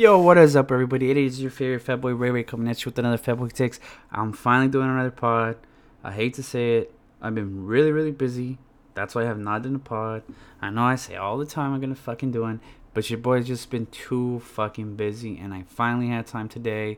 Yo, what is up, everybody? It is your favorite Fat Boy Ray Ray coming at you with another Fat Boy Takes. I'm finally doing another pod. I hate to say it. I've been really, really busy. That's why I have not done a pod. I know I say all the time I'm gonna fucking do it, but your boy's just been too fucking busy, and I finally had time today.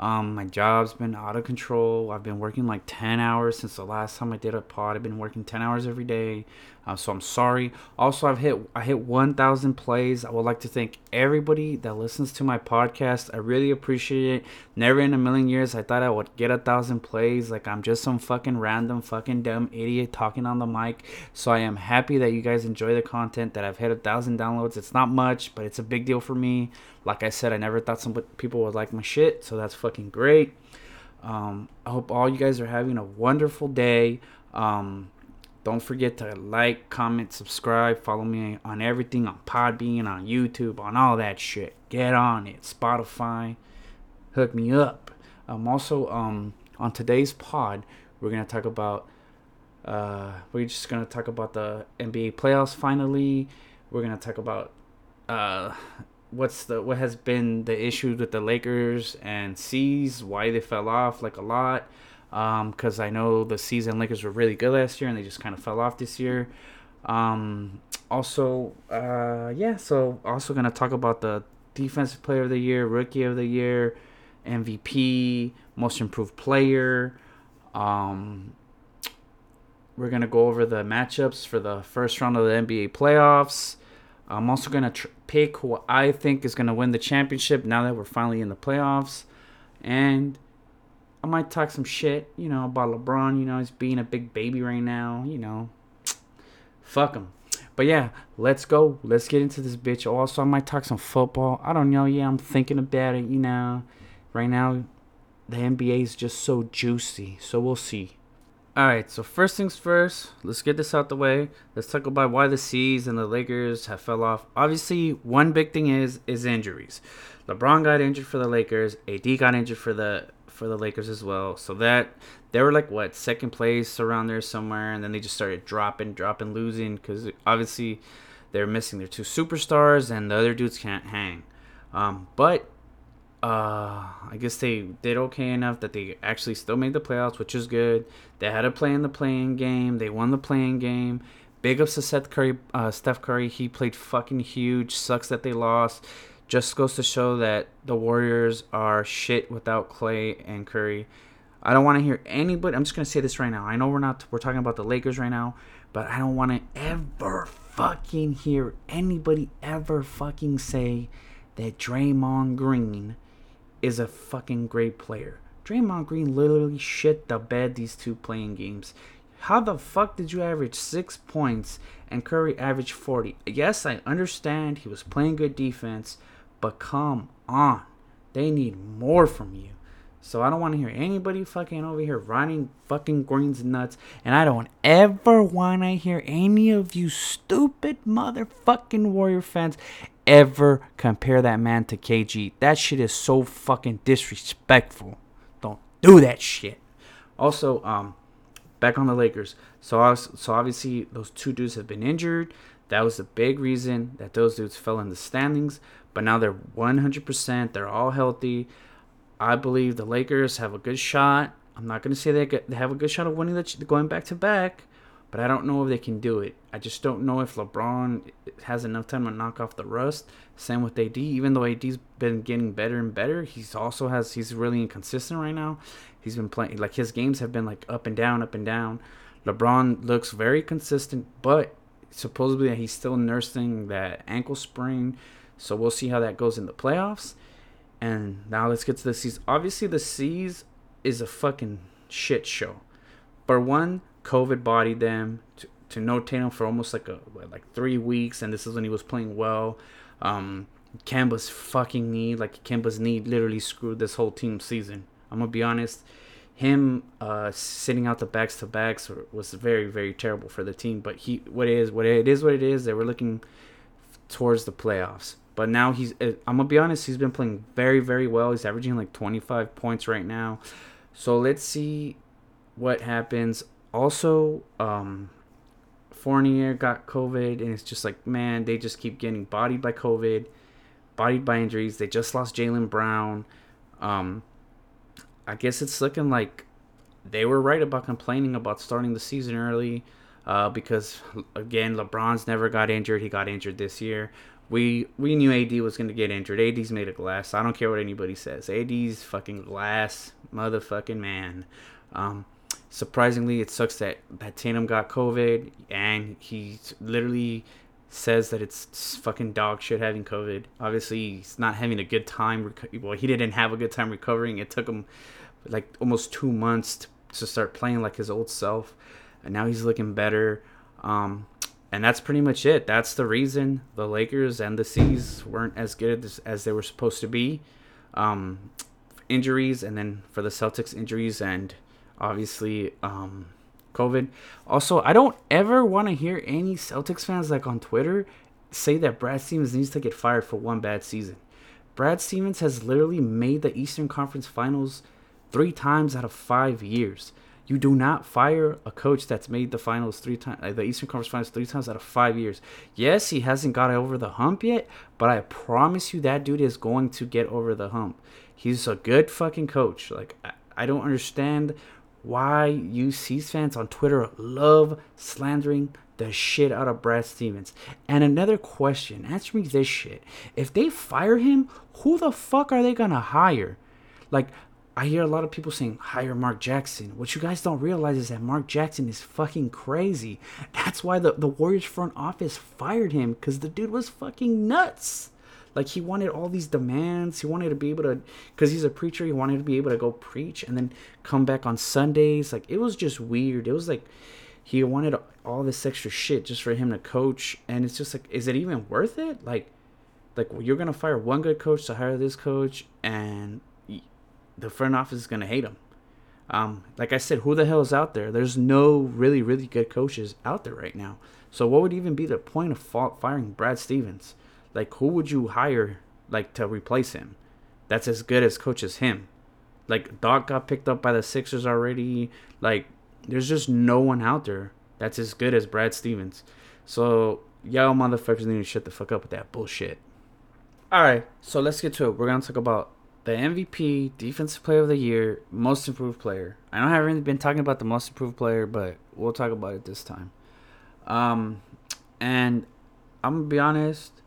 Um, my job's been out of control. I've been working like 10 hours since the last time I did a pod. I've been working 10 hours every day. Uh, so I'm sorry. Also, I've hit I hit 1,000 plays. I would like to thank everybody that listens to my podcast. I really appreciate it. Never in a million years I thought I would get a thousand plays. Like I'm just some fucking random fucking dumb idiot talking on the mic. So I am happy that you guys enjoy the content. That I've hit a thousand downloads. It's not much, but it's a big deal for me. Like I said, I never thought some people would like my shit. So that's fucking great. Um, I hope all you guys are having a wonderful day. Um, don't forget to like, comment, subscribe, follow me on everything on Podbean, on YouTube, on all that shit. Get on it. Spotify, hook me up. Um, also, um, on today's pod, we're gonna talk about. Uh, we're just gonna talk about the NBA playoffs. Finally, we're gonna talk about uh, what's the what has been the issues with the Lakers and C's, why they fell off like a lot because um, I know the season Lakers were really good last year and they just kind of fell off this year. Um, also, uh, yeah, so also gonna talk about the defensive player of the year, rookie of the year, MVP, most improved player. Um, we're gonna go over the matchups for the first round of the NBA playoffs. I'm also gonna tr- pick who I think is gonna win the championship now that we're finally in the playoffs, and I might talk some shit, you know, about LeBron. You know, he's being a big baby right now. You know, fuck him. But yeah, let's go. Let's get into this bitch. Also, I might talk some football. I don't know. Yeah, I'm thinking about it. You know, right now, the NBA is just so juicy. So we'll see. All right. So first things first. Let's get this out the way. Let's talk about why the C's and the Lakers have fell off. Obviously, one big thing is is injuries. LeBron got injured for the Lakers. AD got injured for the for the Lakers as well. So that they were like what second place around there somewhere, and then they just started dropping, dropping, losing because obviously they're missing their two superstars, and the other dudes can't hang. Um, but uh, I guess they did okay enough that they actually still made the playoffs, which is good. They had to play in the play-in game. They won the play-in game. Big ups to Seth Curry, uh, Steph Curry. He played fucking huge. Sucks that they lost. Just goes to show that the Warriors are shit without Klay and Curry. I don't want to hear anybody. I'm just gonna say this right now. I know we're not. We're talking about the Lakers right now, but I don't want to ever fucking hear anybody ever fucking say that Draymond Green is a fucking great player. Draymond Green literally shit the bed these two play-in games. How the fuck did you average six points and Curry averaged 40? Yes, I understand he was playing good defense, but come on. They need more from you. So I don't want to hear anybody fucking over here riding fucking Green's nuts. And I don't ever want to hear any of you stupid motherfucking Warrior fans ever compare that man to KG. That shit is so fucking disrespectful. Don't do that shit. Also, um, back on the Lakers. So, was, so obviously those two dudes have been injured. That was the big reason that those dudes fell in the standings. But now they're 100%. They're all healthy. I believe the Lakers have a good shot. I'm not going to say they have a good shot of winning the going back to back, but I don't know if they can do it. I just don't know if LeBron has enough time to knock off the rust. Same with AD. Even though AD's been getting better and better, he's also has he's really inconsistent right now. He's been playing like his games have been like up and down, up and down. LeBron looks very consistent, but supposedly he's still nursing that ankle sprain. So we'll see how that goes in the playoffs. And now let's get to the C's. Obviously, the C's is a fucking shit show. For one, COVID bodied them to, to notate him for almost like a like three weeks, and this is when he was playing well. Um, Kemba's fucking knee, like Kemba's knee, literally screwed this whole team season. I'm gonna be honest. Him uh, sitting out the backs to backs was very very terrible for the team. But he, what it is, what it is, what it is. They were looking towards the playoffs. But now he's, uh, I'm to be honest, he's been playing very, very well. He's averaging like 25 points right now. So let's see what happens. Also, um, Fournier got COVID, and it's just like, man, they just keep getting bodied by COVID. bodied by injuries. They just lost Jaylen Brown. Um, I guess it's looking like they were right about complaining about starting the season early uh, because again LeBron's never got injured. He got injured this year. We we knew AD was gonna get injured. AD's made of glass. I don't care what anybody says. AD's fucking glass, motherfucking man. Um, surprisingly, it sucks that that Tatum got COVID and he literally says that it's fucking dog shit having COVID. Obviously, he's not having a good time. Well, he didn't have a good time recovering. It took him like almost two months to, to start playing like his old self, and now he's looking better. Um, and that's pretty much it. That's the reason the Lakers and the C's weren't as good as, as they were supposed to be. Um, injuries, and then for the Celtics, injuries, and obviously um, COVID. Also, I don't ever want to hear any Celtics fans like on Twitter say that Brad Stevens needs to get fired for one bad season. Brad Stevens has literally made the Eastern Conference Finals three times out of five years. You do not fire a coach that's made the finals three times, uh, the Eastern Conference Finals three times out of five years. Yes, he hasn't got over the hump yet, but I promise you that dude is going to get over the hump. He's a good fucking coach. Like I, I don't understand why you C's fans on Twitter love slandering the shit out of Brad Stevens. And another question, answer me this shit. If they fire him, who the fuck are they gonna hire? Like, I hear a lot of people saying, hire Mark Jackson. What you guys don't realize is that Mark Jackson is fucking crazy. That's why the, the Warriors front office fired him, because the dude was fucking nuts. Like he wanted all these demands. He wanted to be able to, because he's a preacher. He wanted to be able to go preach and then come back on Sundays. Like it was just weird. It was like he wanted all this extra shit just for him to coach, and it's just like, is it even worth it? Like, like you're gonna fire one good coach to hire this coach, and the front office is gonna hate him. Um, like I said, who the hell is out there? There's no really, really good coaches out there right now. So what would even be the point of firing Brad Stevens? Like, who would you hire like to replace him? That's as good as coach as him. Like, Doc got picked up by the Sixers already. Like, there's just no one out there that's as good as Brad Stevens. So y'all motherfuckers need to shut the fuck up with that bullshit. All right, so let's get to it. We're gonna talk about the MVP, Defensive Player of the Year, Most Improved Player. I know I haven't been talking about the Most Improved Player, but we'll talk about it this time. Um, and I'm gonna be honest.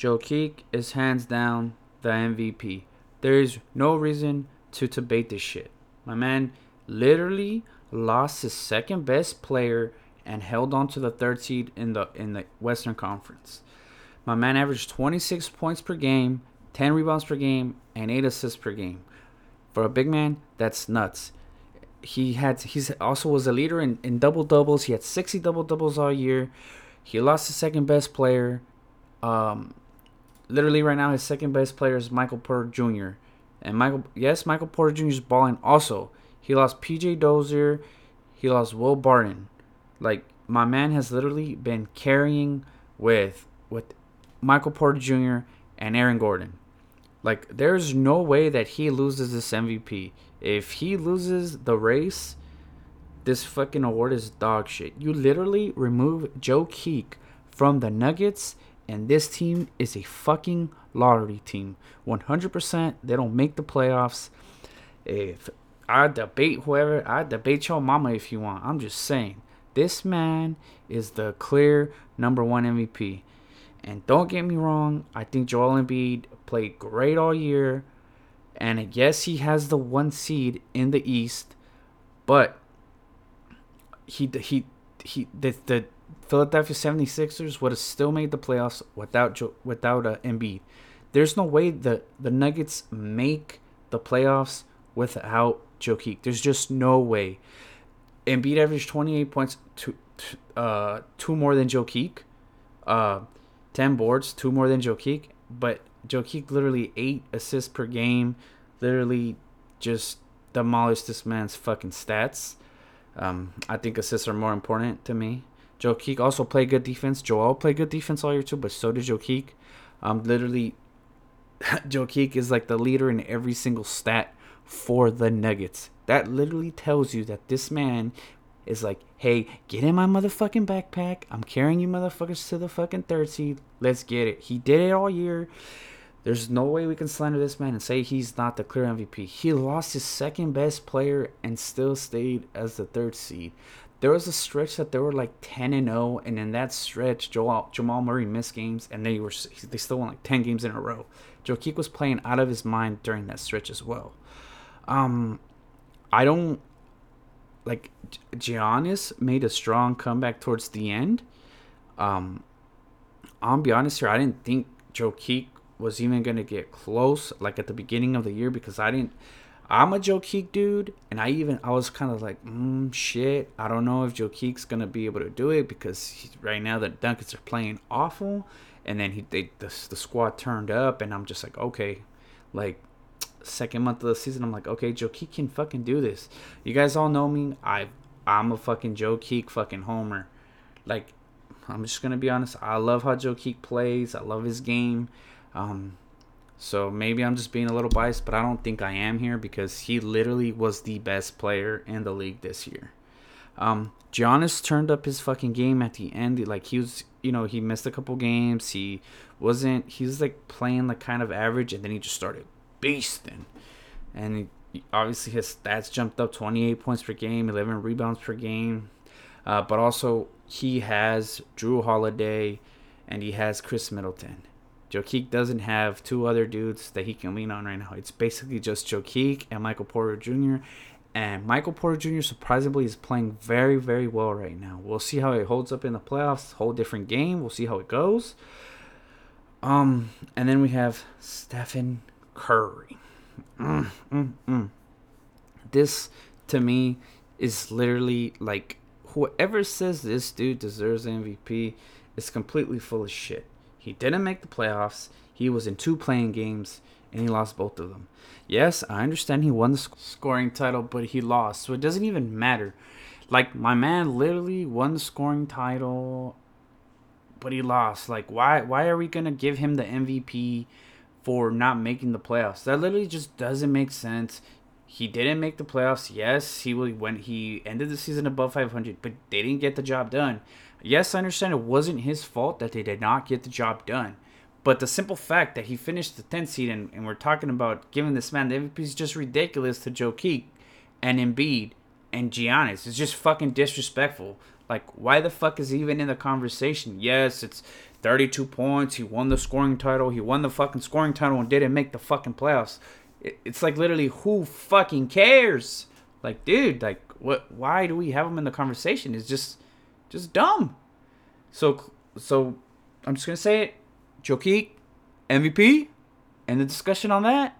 Jokic is hands down the MVP. There is no reason to debate this shit. My man literally lost his second best player and held on to the third seed in the in the Western Conference. My man averaged 26 points per game, 10 rebounds per game, and 8 assists per game. For a big man, that's nuts. He had he's also was a leader in, in double doubles. He had 60 double doubles all year. He lost his second best player. Um, literally right now his second best player is Michael Porter Jr. And Michael, yes, Michael Porter Jr. is balling. Also, he lost P.J. Dozier. He lost Will Barton. Like my man has literally been carrying with with Michael Porter Jr. and Aaron Gordon. Like there's no way that he loses this MVP. If he loses the race, this fucking award is dog shit. You literally remove Jokic from the Nuggets and this team is a fucking lottery team. 100%. They don't make the playoffs. If I debate whoever, I debate your mama if you want. I'm just saying. This man is the clear number one MVP. And don't get me wrong, I think Joel Embiid played great all year. And yes, he has the one seed in the East, but he he he the, the Philadelphia 76ers would have still made the playoffs without without uh, Embiid. There's no way the the Nuggets make the playoffs without Jokic. There's just no way. Embiid averaged 28 points, two, uh, two more than Jokic, uh, 10 boards, two more than Jokic. But Jokic literally eight assists per game, literally just demolished this man's fucking stats. Um, I think assists are more important to me. Jokic also played good defense. Joel played good defense all year too, but so did Jokic. Um, literally, Jokic is like the leader in every single stat for the Nuggets. That literally tells you that this man is like, hey, get in my motherfucking backpack. I'm carrying you motherfuckers to the fucking third seed. Let's get it. He did it all year. There's no way we can slander this man and say he's not the clear MVP. He lost his second best player and still stayed as the third seed. There was a stretch that they were like 10 and 0, and in that stretch, Joel, Jamal Murray missed games, and they were they still won like 10 games in a row. Jokic was playing out of his mind during that stretch as well. Um, I don't like Giannis made a strong comeback towards the end. Um, I'll be honest here, I didn't think Jokic was even gonna get close like at the beginning of the year because I didn't. I'm a Jokic dude, and I even I was kind of like, mm, shit. I don't know if Jokic's gonna be able to do it because he, right now the Dunkets are playing awful, and then he they the, the squad turned up, and I'm just like, okay, like second month of the season, I'm like, okay, Jokic can fucking do this. You guys all know me. I I'm a fucking Jokic fucking homer. Like, I'm just gonna be honest. I love how Jokic plays. I love his game. Um, so maybe I'm just being a little biased, but I don't think I am here because he literally was the best player in the league this year. Um, Giannis turned up his fucking game at the end. Like he was, you know, he missed a couple games. He wasn't. He was like playing like kind of average, and then he just started beasting. And he, obviously his stats jumped up 28 points per game, 11 rebounds per game. Uh, but also he has Jrue Holiday, and he has Khris Middleton. Jokic doesn't have two other dudes that he can lean on right now. It's basically just Jokic and Michael Porter Jr. And Michael Porter Jr. surprisingly is playing very, very well right now. We'll see how it holds up in the playoffs. Whole different game. We'll see how it goes. Um, and then we have Stephen Curry. Mm, mm, mm. This to me is literally like whoever says this dude deserves MVP is completely full of shit. He didn't make the playoffs. He was in two play-in games and he lost both of them. Yes, I understand he won the scoring title, but he lost. So it doesn't even matter. Like my man literally won the scoring title, but he lost. Like why why are we going to give him the MVP for not making the playoffs? That literally just doesn't make sense. He didn't make the playoffs. Yes, he when he ended the season above 500, but they didn't get the job done. Yes, I understand it wasn't his fault that they did not get the job done. But the simple fact that he finished the 10th seed and, and we're talking about giving this man the MVP is just ridiculous to Jokic and Embiid and Giannis. It's just fucking disrespectful. Like, why the fuck is he even in the conversation? Yes, it's 32 points. He won the scoring title. He won the fucking scoring title and didn't make the fucking playoffs. It's like literally, who fucking cares? Like, dude, like, what? Why do we have him in the conversation? It's just just dumb. So so I'm just gonna say it. Jokic, MVP, and the discussion on that.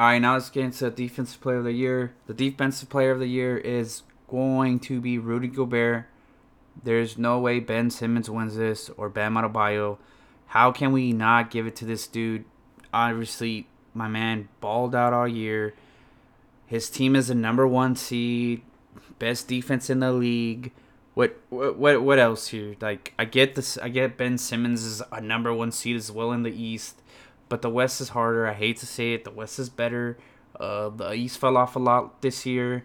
Alright, now let's get into defensive player of the year. The defensive player of the year is going to be Rudy Gobert. There's no way Ben Simmons wins this or Bam Adebayo. How can we not give it to this dude? Obviously, my man balled out all year. His team is the number one seed best defense in the league. What what what else here? Like I get this. I get Ben Simmons is a number one seed as well in the East, but the West is harder. I hate to say it. The West is better. Uh, the East fell off a lot this year.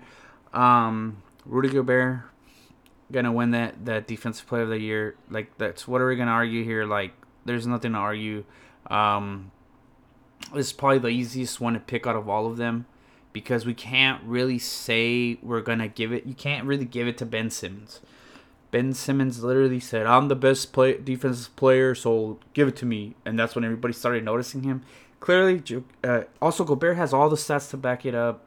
Um, Rudy Gobert gonna win that that defensive player of the year. Like that's what are we gonna argue here? Like there's nothing to argue. Um, this is probably the easiest one to pick out of all of them because we can't really say we're gonna give it. You can't really give it to Ben Simmons. Ben Simmons literally said, "I'm the best play defensive player, so give it to me," and that's when everybody started noticing him. Clearly, uh, also Gobert has all the stats to back it up.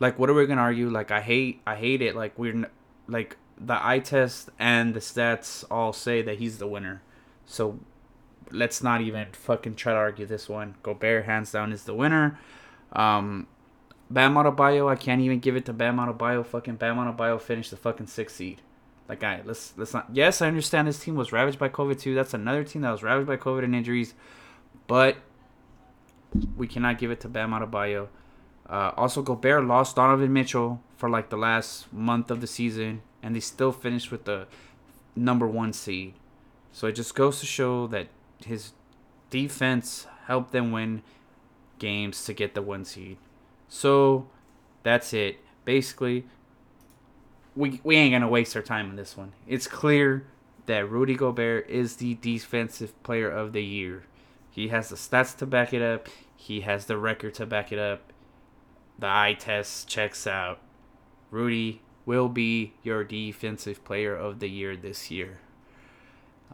Like, what are we gonna argue? Like, I hate, I hate it. Like, we're like the eye test and the stats all say that he's the winner. So let's not even fucking try to argue this one. Gobert hands down is the winner. Um, Bam Adebayo, I can't even give it to Bam Adebayo. Fucking Bam Adebayo finished the fucking sixth seed. Like, guy, let's let's not. Yes, I understand this team was ravaged by COVID too. That's another team that was ravaged by COVID and injuries, but we cannot give it to Bam Adebayo. Uh, also, Gobert lost Donovan Mitchell for like the last month of the season, and they still finished with the number one seed. So it just goes to show that his defense helped them win games to get the one seed. So that's it. Basically, we we ain't gonna waste our time on this one. It's clear that Rudy Gobert is the defensive player of the year. He has the stats to back it up. He has the record to back it up. The eye test checks out. Rudy will be your defensive player of the year this year.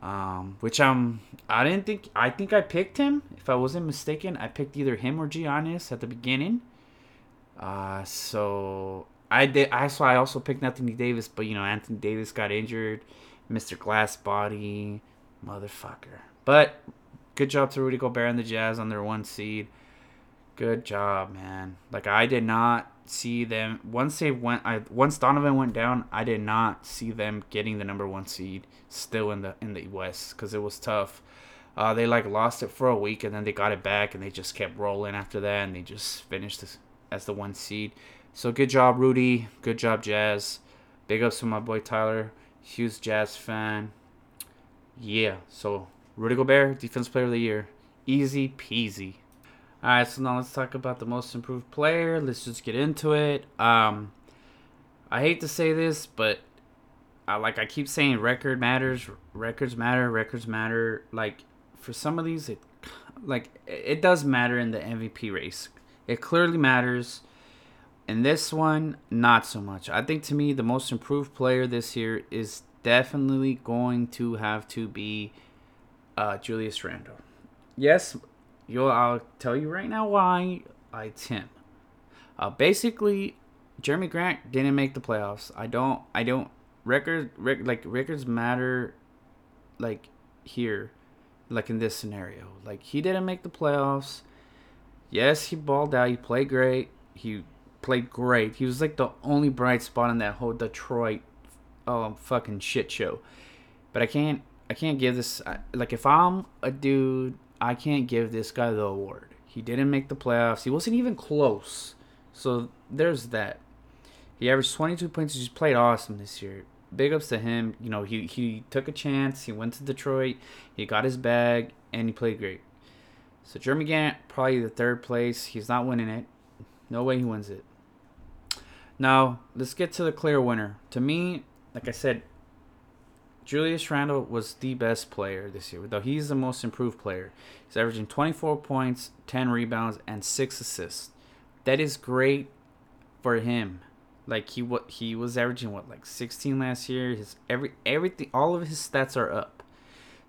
Um, which I'm I didn't think I think I picked him. If I wasn't mistaken, I picked either him or Giannis at the beginning. Uh, so I did. I so I also picked Anthony Davis, but you know Anthony Davis got injured, Mr. Glass Body, motherfucker. But good job to Rudy Gobert and the Jazz on their one seed. Good job, man. Like I did not see them once they went. I once Donovan went down, I did not see them getting the number one seed still in the in the West because it was tough. Uh, they like lost it for a week and then they got it back and they just kept rolling after that and they just finished this, as the one seed. So good job, Rudy. Good job, Jazz. Big ups to my boy Tyler. Huge Jazz fan. Yeah. So Rudy Gobert, Defense Player of the Year. Easy peasy. All right, so now let's talk about the most improved player. Let's just get into it. Um, I hate to say this, but I like I keep saying record matters, records matter, records matter. Like for some of these, it like it does matter in the MVP race. It clearly matters. In this one, not so much. I think to me, the most improved player this year is definitely going to have to be uh, Julius Randle. Yes, You'll, I'll tell you right now why I him. Uh, basically, Jerami Grant didn't make the playoffs. I don't. I don't. Record, rec, like records matter. Like here, like in this scenario, like he didn't make the playoffs. Yes, he balled out. He played great. He played great. He was like the only bright spot in that whole Detroit, um, fucking shit show. But I can't. I can't give this. Like if I'm a dude I can't give this guy the award. He didn't make the playoffs. He wasn't even close. So there's that. He averaged 22 points. He's played awesome this year. Big ups to him. You know, he, he took a chance. He went to Detroit. He got his bag, and he played great. So Jerami Grant, probably the third place. He's not winning it. No way he wins it. Now, let's get to the clear winner. To me, like I said, Julius Randle was the best player this year, though he's the most improved player. He's averaging 24 points, 10 rebounds, and 6 assists. That is great for him. Like he what he was averaging what like 16 last year. His every everything all of his stats are up.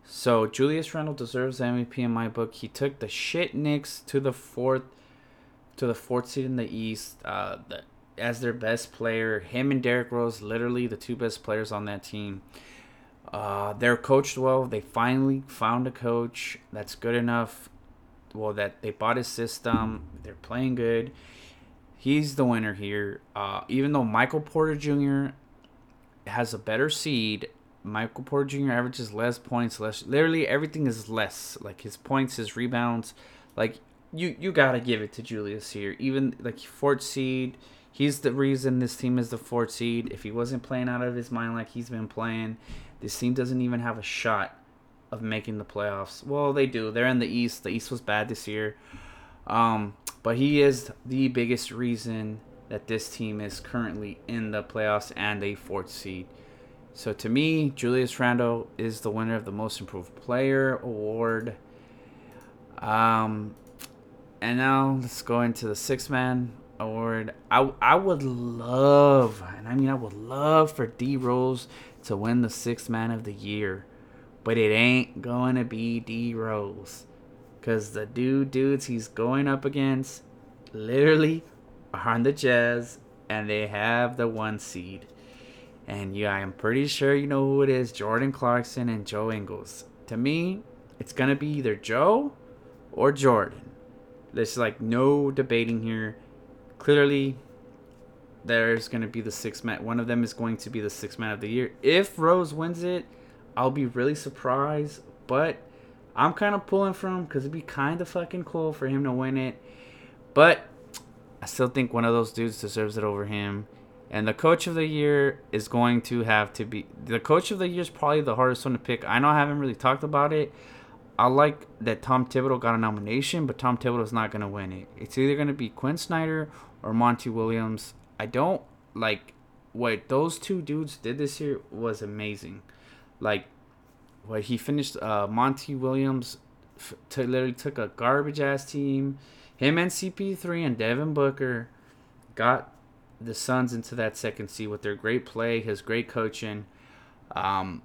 So Julius Randle deserves the MVP in my book. He took the shit Knicks to the fourth to the fourth seed in the East. Uh, the, as their best player, him and Derrick Rose, literally the two best players on that team. Uh, they're coached well. They finally found a coach that's good enough. Well, that they bought his system. They're playing good. He's the winner here. Uh, even though Michael Porter Jr. has a better seed, Michael Porter Jr. averages less points, less. Literally everything is less. Like his points, his rebounds. Like you, you gotta give it to Julius here. Even like fourth seed, he's the reason this team is the fourth seed. If he wasn't playing out of his mind like he's been playing, this team doesn't even have a shot of making the playoffs. Well, they do. They're in the East. The East was bad this year. Um, but he is the biggest reason that this team is currently in the playoffs and a fourth seed. So to me, Julius Randle is the winner of the Most Improved Player award. Um, and now let's go into the six man award. I I would love, and I mean I would love for D Rose to win the sixth man of the year. But it ain't going to be D Rose. Because the dude dudes he's going up against literally are on the Jazz and they have the one seed. And yeah, I'm pretty sure you know who it is Jordan Clarkson and Joe Ingles. To me, it's going to be either Joe or Jordan. There's like no debating here. Clearly, there's going to be the six man. One of them is going to be the six man of the year. If Rose wins it, I'll be really surprised. But I'm kind of pulling for him because it'd be kind of fucking cool for him to win it. But I still think one of those dudes deserves it over him. And the coach of the year is going to have to be the coach of the year is probably the hardest one to pick. I know I haven't really talked about it. I like that Tom Thibodeau got a nomination, but Tom Thibodeau is not going to win it. It's either going to be Quin Snyder or Monty Williams. I don't like what those two dudes did this year was amazing. Like what he finished uh, Monty Williams f- to literally took a garbage ass team. Him and CP3 and Devin Booker got the Suns into that second seed with their great play, his great coaching. Um,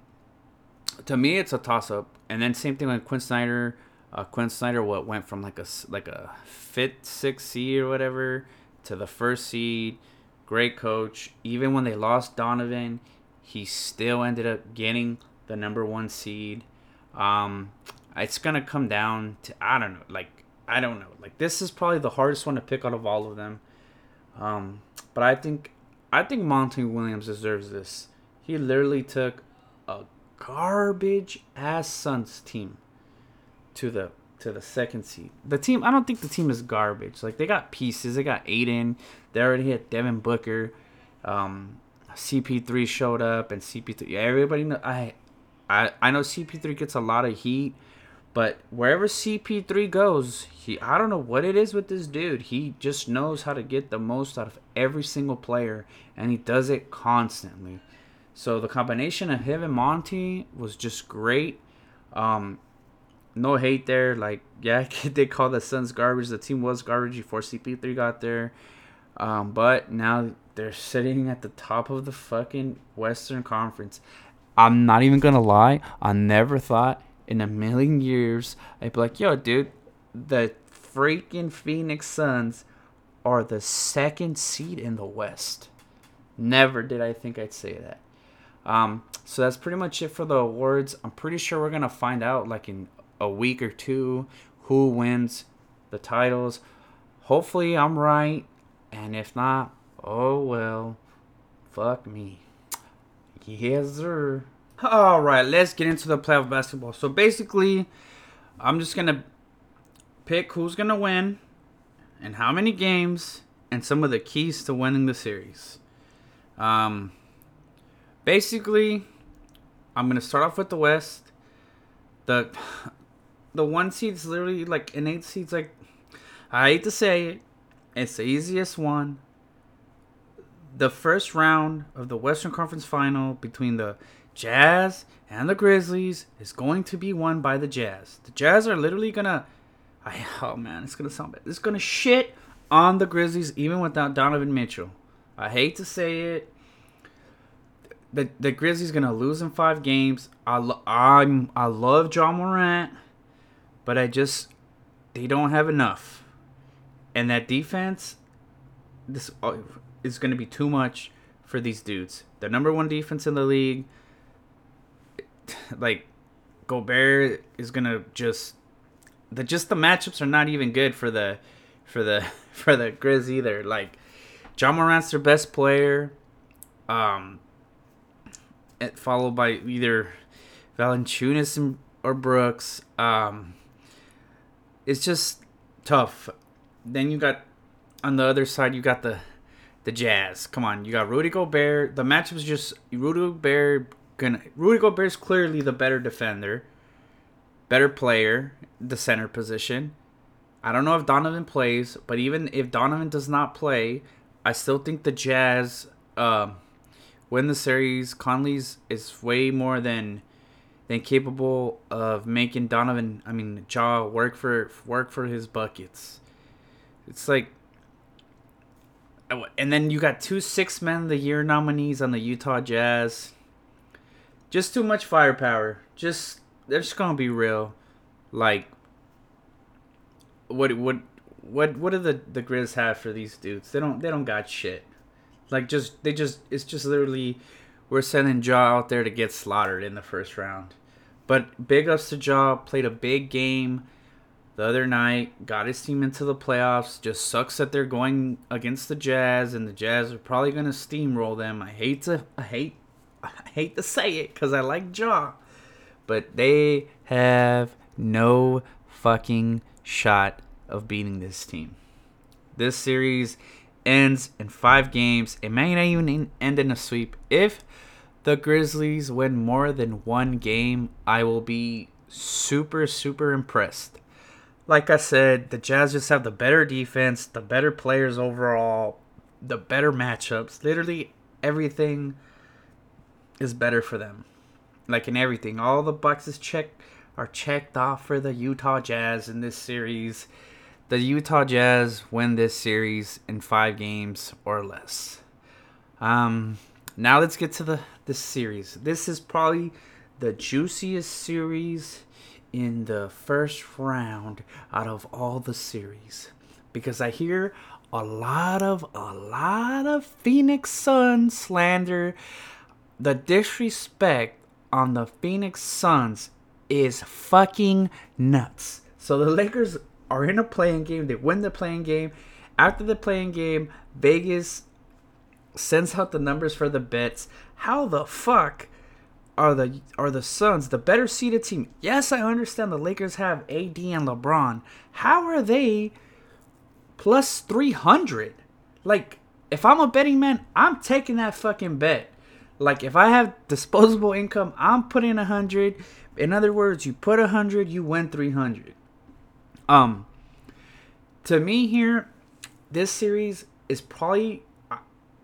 to me, it's a toss up. And then same thing with Quin Snyder. Uh, Quin Snyder, what went from like a like a fifth, sixth seed or whatever to the first seed. Great coach. Even when they lost Donovan, he still ended up getting the number one seed. Um, it's gonna come down to I don't know, like I don't know, like this is probably the hardest one to pick out of all of them. Um, but I think I think Monty Williams deserves this. He literally took a garbage ass Suns team to the to the second seed. The team I don't think the team is garbage. Like they got pieces. They got Ayton. They already had Devin Booker. Um, CP3 showed up and CP3. Everybody know I I I know CP3 gets a lot of heat, but wherever CP3 goes, he I don't know what it is with this dude. He just knows how to get the most out of every single player and he does it constantly. So the combination of him and Monty was just great. Um no hate there. Like, yeah, they call the Suns garbage. The team was garbage before CP3 got there. Um, but now they're sitting at the top of the fucking Western Conference. I'm not even gonna lie. I never thought in a million years I'd be like, yo, dude, the freaking Phoenix Suns are the second seed in the West. Never did I think I'd say that. Um, so that's pretty much it for the awards. I'm pretty sure we're gonna find out like in a week or two who wins the titles. Hopefully I'm right, and if not, oh well, fuck me. Yes, sir. All right, let's get into the playoff basketball. So basically, I'm just gonna pick who's gonna win and how many games and some of the keys to winning the series. Um, basically, I'm gonna start off with the West. The the one seed's literally like an eight seed's like I hate to say it, it's the easiest one. The first round of the Western Conference Final between the Jazz and the Grizzlies is going to be won by the Jazz. The Jazz are literally gonna, I, oh man, it's gonna sound bad. It's gonna shit on the Grizzlies even without Donovan Mitchell. I hate to say it. The the Grizzlies gonna lose in five games. I lo- I'm I love Ja Morant, but I just they don't have enough, and that defense, this uh, is gonna be too much for these dudes. The number one defense in the league like Gobert is gonna just the just the matchups are not even good for the for the for the Grizz either. Like Ja Morant's their best player, um, followed by either Valanciunas or Brooks. Um, it's just tough. Then you got on the other side you got the the Jazz. Come on, you got Rudy Gobert. The matchup's just Rudy Gobert gonna Rudy Gobert's clearly the better defender, better player, the center position. I don't know if Donovan plays, but even if Donovan does not play, I still think the Jazz uh, win the series. Conley's is way more than than capable of making Donovan, I mean Ja, work for work for his buckets. It's like, and then you got two six men of the year nominees on the Utah Jazz just too much firepower. Just they're just gonna be real. Like what what what what do the the Grizz have for these dudes? They don't they don't got shit. Like just they just it's just literally we're sending Ja out there to get slaughtered in the first round. But big ups to Ja, played a big game the other night, got his team into the playoffs. Just sucks that they're going against the Jazz and the Jazz are probably gonna steamroll them. I hate to I hate I hate to say it because I like Ja, but they have no fucking shot of beating this team. This series ends in five games. It may not even end in a sweep. If the Grizzlies win more than one game, I will be super, super impressed. Like I said, the Jazz just have the better defense, the better players overall, the better matchups. Literally everything is better for them. like in everything. All the boxes checked are checked off for the Utah Jazz in this series. The Utah Jazz win this series in five games or less. Um, now let's get to the this series. This is probably the juiciest series in the first round out of all the series because I hear a lot of a lot of Phoenix Suns slander. The disrespect on the Phoenix Suns is fucking nuts. So the Lakers are in a play-in game. They win the play-in game. After the play-in game, Vegas sends out the numbers for the bets. How the fuck are the are the Suns the better seeded team? Yes, I understand the Lakers have AD and LeBron. How are they plus 300? Like if I'm a betting man, I'm taking that fucking bet. Like if I have disposable income, I'm putting a hundred. In other words, you put a hundred, you win three hundred. Um, to me here, this series is probably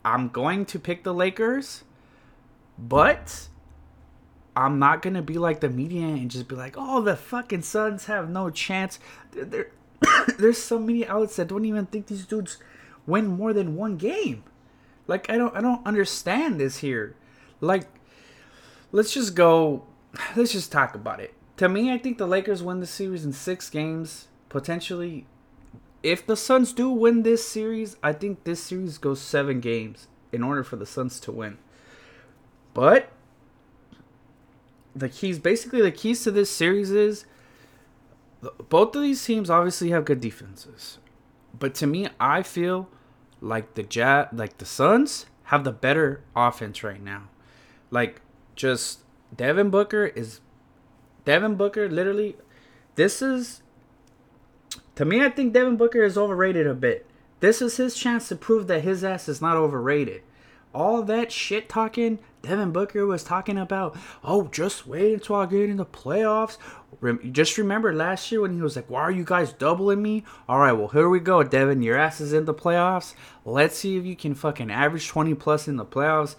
I'm going to pick the Lakers, but I'm not gonna be like the media and just be like, "Oh, the fucking Suns have no chance." There, there's so many outlets that don't even think these dudes win more than one game. Like I don't, I don't understand this here. Like, let's just go. Let's just talk about it. To me, I think the Lakers win the series in six games, potentially. If the Suns do win this series, I think this series goes seven games in order for the Suns to win. But the keys, basically, the keys to this series is both of these teams obviously have good defenses, but to me, I feel like the Jazz, like the Suns, have the better offense right now. Like just Devin Booker is Devin Booker literally this is to me I think Devin Booker is overrated a bit. This is his chance to prove that his ass is not overrated. All that shit talking Devin Booker was talking about, oh, just wait until I get in the playoffs. Just remember last year when he was like, why are you guys doubling me? All right, well, here we go, Devin. Your ass is in the playoffs. Let's see if you can fucking average 20 plus in the playoffs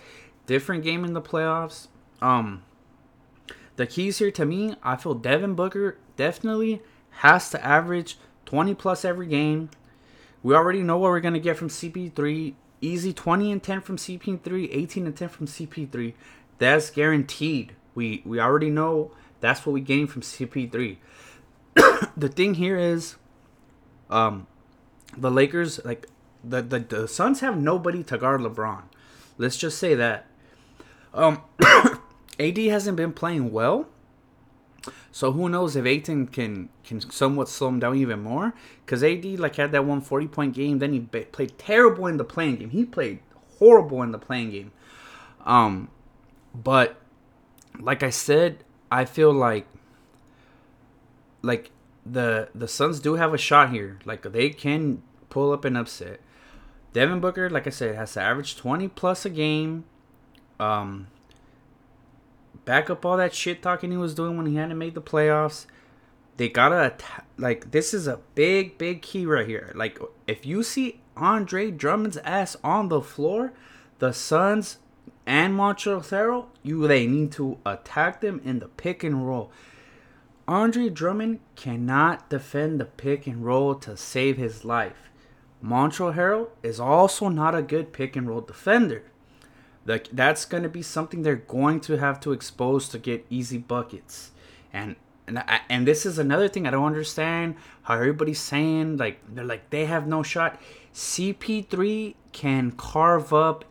different game in the playoffs. Um, the keys here to me, I feel Devin Booker definitely has to average 20 plus every game. We already know what we're gonna get from CP3. Easy 20 and 10 from CP3, 18 and 10 from CP3. That's guaranteed. We we already know that's what we gain from CP3. the thing here is, um, the Lakers like the, the the Suns have nobody to guard LeBron. Let's just say that. Um, AD hasn't been playing well, so who knows if Ayton can can somewhat slow him down even more? Because AD like had that one forty point game, then he played terrible in the play-in game. He played horrible in the play-in game. Um, but like I said, I feel like like the the Suns do have a shot here. Like they can pull up an upset. Devin Booker, like I said, has to average 20 plus a game. Um, back up all that shit talking he was doing when he hadn't made the playoffs. They gotta like this is a big, big key right here. Like if you see Andre Drummond's ass on the floor, the Suns and Montrezl you they need to attack them in the pick and roll. Andre Drummond cannot defend the pick and roll to save his life. Montrezl is also not a good pick and roll defender. Like that's going to be something they're going to have to expose to get easy buckets. And and I, and this is another thing I don't understand how everybody's saying like they're like they have no shot. CP3 can carve up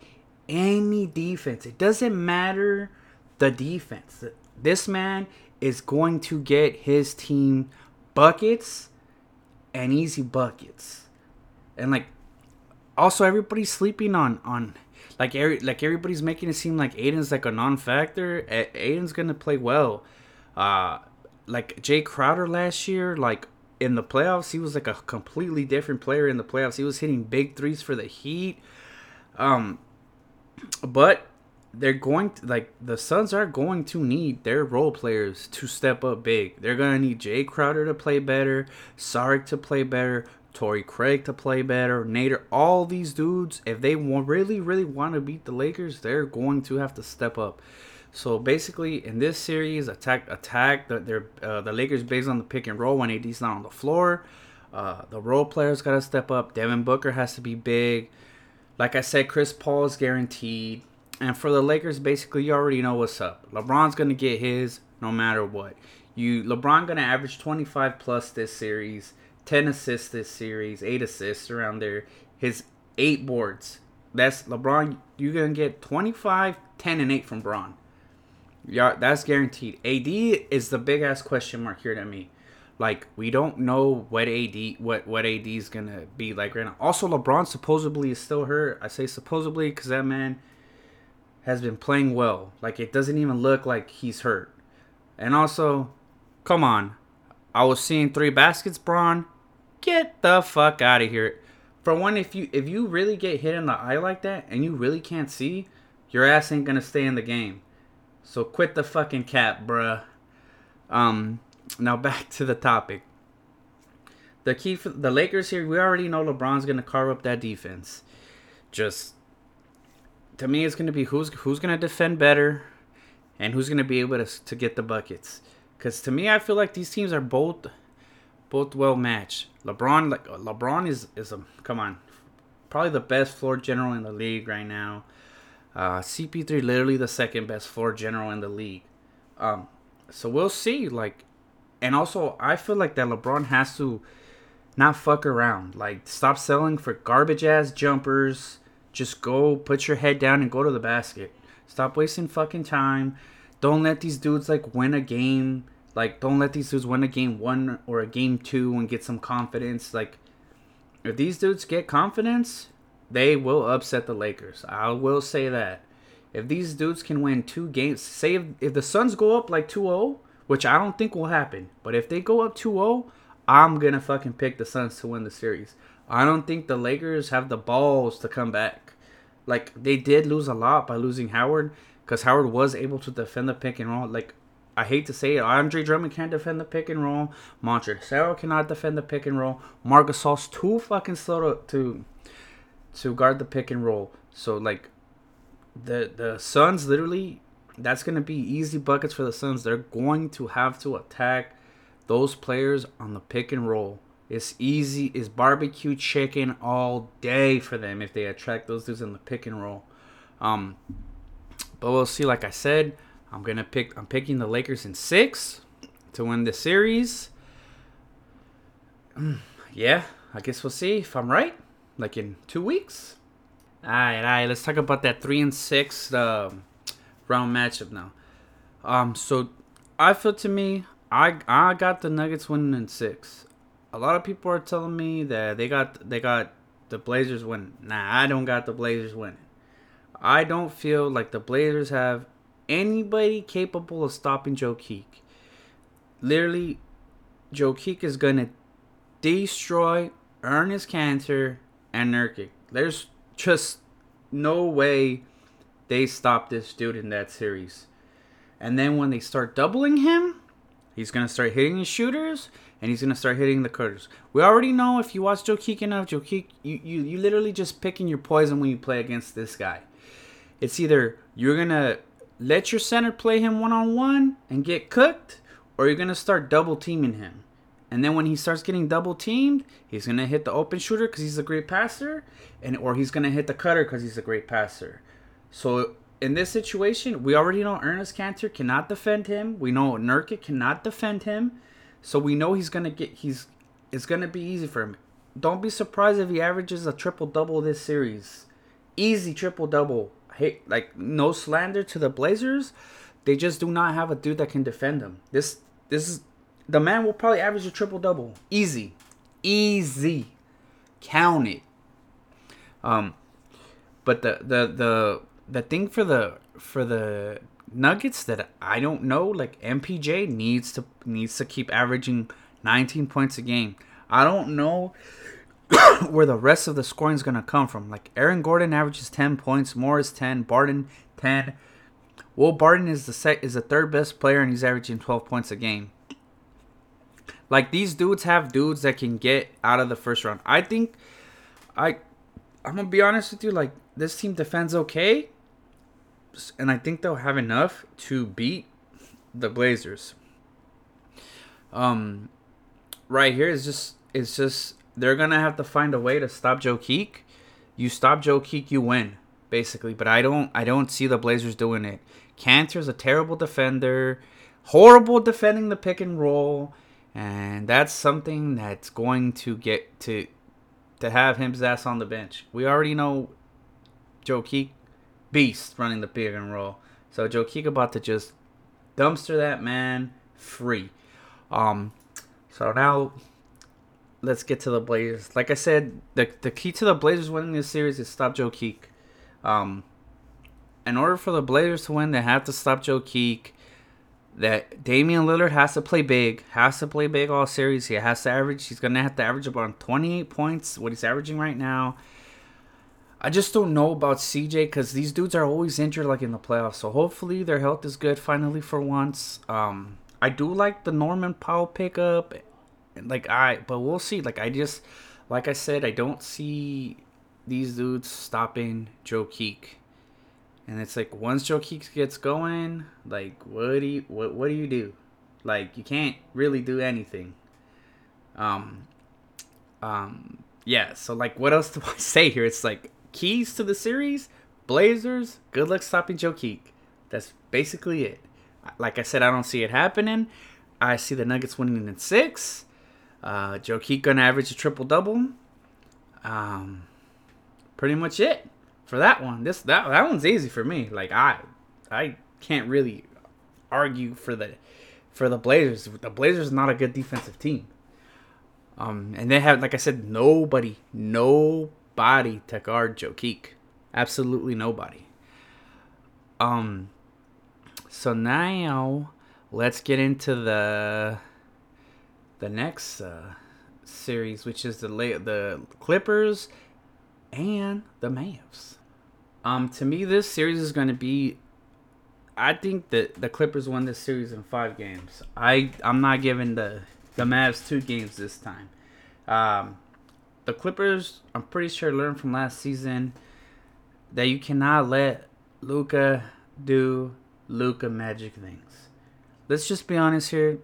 any defense. It doesn't matter the defense. This man is going to get his team buckets and easy buckets. And like also everybody's sleeping on on like every, like everybody's making it seem like Ayton's like a non-factor. A- Ayton's gonna play well. Uh, like Jae Crowder last year, like in the playoffs, he was like a completely different player in the playoffs. He was hitting big threes for the Heat. Um, but they're going to like the Suns are going to need their role players to step up big. They're gonna need Jae Crowder to play better, Saric to play better, Torrey Craig to play better, Nader, all these dudes, if they want, really, really want to beat the Lakers, they're going to have to step up. So basically, in this series, attack attack the they're, uh, the Lakers based on the pick and roll when AD's not on the floor. Uh, the role players got to step up. Devin Booker has to be big. Like I said, Chris Paul is guaranteed. And for the Lakers, basically, you already know what's up. LeBron's gonna get his no matter what. You LeBron gonna average 25 plus this series, 10 assists this series, eight assists around there. His eight boards. That's LeBron. You're gonna get 25, 10, and eight from Bron. Yeah, that's guaranteed. AD is the big ass question mark here to me. Like we don't know what AD what what AD is gonna be like right now. Also, LeBron supposedly is still hurt. I say supposedly because that man has been playing well. Like it doesn't even look like he's hurt. And also, come on, I was seeing three baskets, Bron. Get the fuck out of here. For one, if you if you really get hit in the eye like that and you really can't see, your ass ain't gonna stay in the game. So quit the fucking cap, bruh. Um, now back to the topic. The key for the Lakers here, we already know LeBron's gonna carve up that defense. Just to me, it's gonna be who's who's gonna defend better, and who's gonna be able to to get the buckets. Cause to me, I feel like these teams are both both well matched. LeBron, like LeBron is is a come on, probably the best floor general in the league right now. Uh, CP3 literally the second best floor general in the league. Um, so we'll see. Like, and also I feel like that LeBron has to not fuck around. Like, stop selling for garbage ass jumpers. Just go put your head down and go to the basket. Stop wasting fucking time. Don't let these dudes like win a game. Like, don't let these dudes win a game one or a game two and get some confidence. Like, if these dudes get confidence, they will upset the Lakers. I will say that. If these dudes can win two games, say if, if the Suns go up like 2-0, which I don't think will happen, but if they go up 2-0, I'm going to fucking pick the Suns to win the series. I don't think the Lakers have the balls to come back. Like they did lose a lot by losing Howard cuz Howard was able to defend the pick and roll. Like I hate to say it, Andre Drummond can't defend the pick and roll. Montrezl cannot defend the pick and roll. Marc Gasol's too fucking slow to, to to guard the pick and roll. So like the the Suns literally that's to be easy buckets for the Suns. They're going to have to attack those players on the pick and roll. It's easy. It's barbecue chicken all day for them if they attract those dudes in the pick and roll. Um, but we'll see. Like I said, I'm gonna pick. I'm picking the Lakers in six to win the series. yeah, I guess we'll see if I'm right like in two weeks. All right, all right. Let's talk about that three and six um, round matchup now. Um, so I feel to me, I I got the Nuggets winning in six. A lot of people are telling me that they got they got the Blazers winning. Nah, I don't got the Blazers winning. I don't feel like the Blazers have anybody capable of stopping Jokic. Literally, Jokic is gonna destroy Enes Kanter and Nurkic. There's just no way they stop this dude in that series. And then when they start doubling him, he's gonna start hitting his shooters and he's gonna start hitting the cutters. We already know if you watch Jokic enough, Jokic, you, you you literally just picking your poison when you play against this guy. It's either you're gonna let your center play him one on one and get cooked, or you're gonna start double teaming him. And then when he starts getting double teamed, he's gonna hit the open shooter because he's a great passer, and or he's gonna hit the cutter because he's a great passer. So in this situation, we already know Enes Kanter cannot defend him. We know Nurkic cannot defend him. So we know he's gonna get he's it's gonna be easy for him. Don't be surprised if he averages a triple double this series. Easy triple double. Hey, like no slander to the Blazers. They just do not have a dude that can defend them. This this is the man will probably average a triple double. Easy. Easy. Count it. Um but the the the the thing for the for the Nuggets that I don't know, like MPJ needs to needs to keep averaging 19 points a game. I don't know where the rest of the scoring is gonna come from. Like Aaron Gordon averages 10 points, Morris 10, Barton 10. Will Barton is the sec- is the third best player and he's averaging 12 points a game. Like these dudes have dudes that can get out of the first round. I think I I'm gonna be honest with you, like this team defends okay. and I think they'll have enough to beat the Blazers. Um, right here is just it's just they're gonna have to find a way to stop Jokic. You stop Jokic, you win basically. But I don't I don't see the Blazers doing it. Kanter's a terrible defender, horrible defending the pick and roll, and that's something that's going to get to to have his ass on the bench. We already know Jokic beast running the pick and roll. So Jokic about to just dumpster that man free. Um, so now let's get to the Blazers. Like I said, the the key to the Blazers winning this series is stop Jokic. Um, in order for the Blazers to win, they have to stop Jokic. That Damian Lillard has to play big, has to play big all series. He has to average. He's gonna have to average about 28 points, what he's averaging right now. I just don't know about CJ because these dudes are always injured, like in the playoffs. So hopefully their health is good finally for once. Um, I do like the Norman Powell pickup, like I, but we'll see. Like I just, like I said, I don't see these dudes stopping Jokic. And it's like once Jokic gets going, like what do you what what do you do? Like you can't really do anything. Um um yeah, so like what else do I say here? It's like keys to the series, Blazers, good luck stopping Jokic. That's basically it. Like I said, I don't see it happening. I see the Nuggets winning in six. Uh, Jokic gonna average a triple double. Um, pretty much it for that one. This that that one's easy for me. Like I I can't really argue for the for the Blazers. The Blazers is not a good defensive team. Um, and they have, like I said, nobody, nobody to guard Jokic. Absolutely nobody. Um, so now let's get into the the next uh, series, which is the the Clippers and the Mavs. Um, to me, this series is going to be. I think that the Clippers won this series in five games. I I'm not giving the the Mavs two games this time. Um, the Clippers, I'm pretty sure, learned from last season that you cannot let Luka do Luka magic things. Let's just be honest here.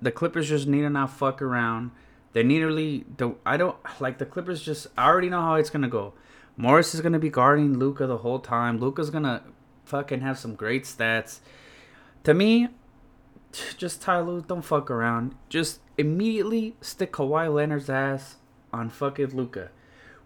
The Clippers just need to not fuck around. They nearly don't. I don't like the Clippers. Just I already know how it's gonna go. Morris is gonna be guarding Luka the whole time. Luka's gonna fucking have some great stats. To me, just Ty Lue, don't fuck around. Just immediately stick Kawhi Leonard's ass on fucking Luka.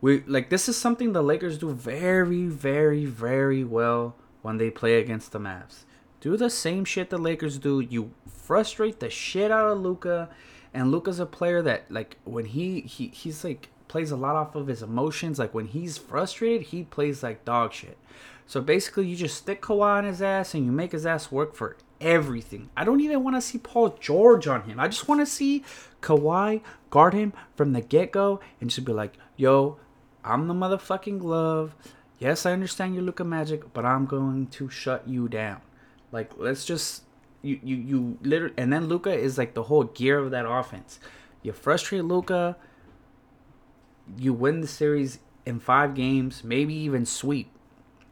We like this is something the Lakers do very, very, very well when they play against the Mavs. Do the same shit the Lakers do. You frustrate the shit out of Luka, and Luka's a player that like when he he he's like plays a lot off of his emotions. Like when he's frustrated, he plays like dog shit. So basically, you just stick Kawhi on his ass and you make his ass work for everything. I don't even want to see Paul George on him. I just want to see Kawhi guard him from the get go and just be like, yo, I'm the motherfucking glove. Yes, I understand you look at magic, but I'm going to shut you down. Like, let's just you you you literally and then Luka is like the whole gear of that offense. You frustrate Luka, you win the series in five games, maybe even sweep.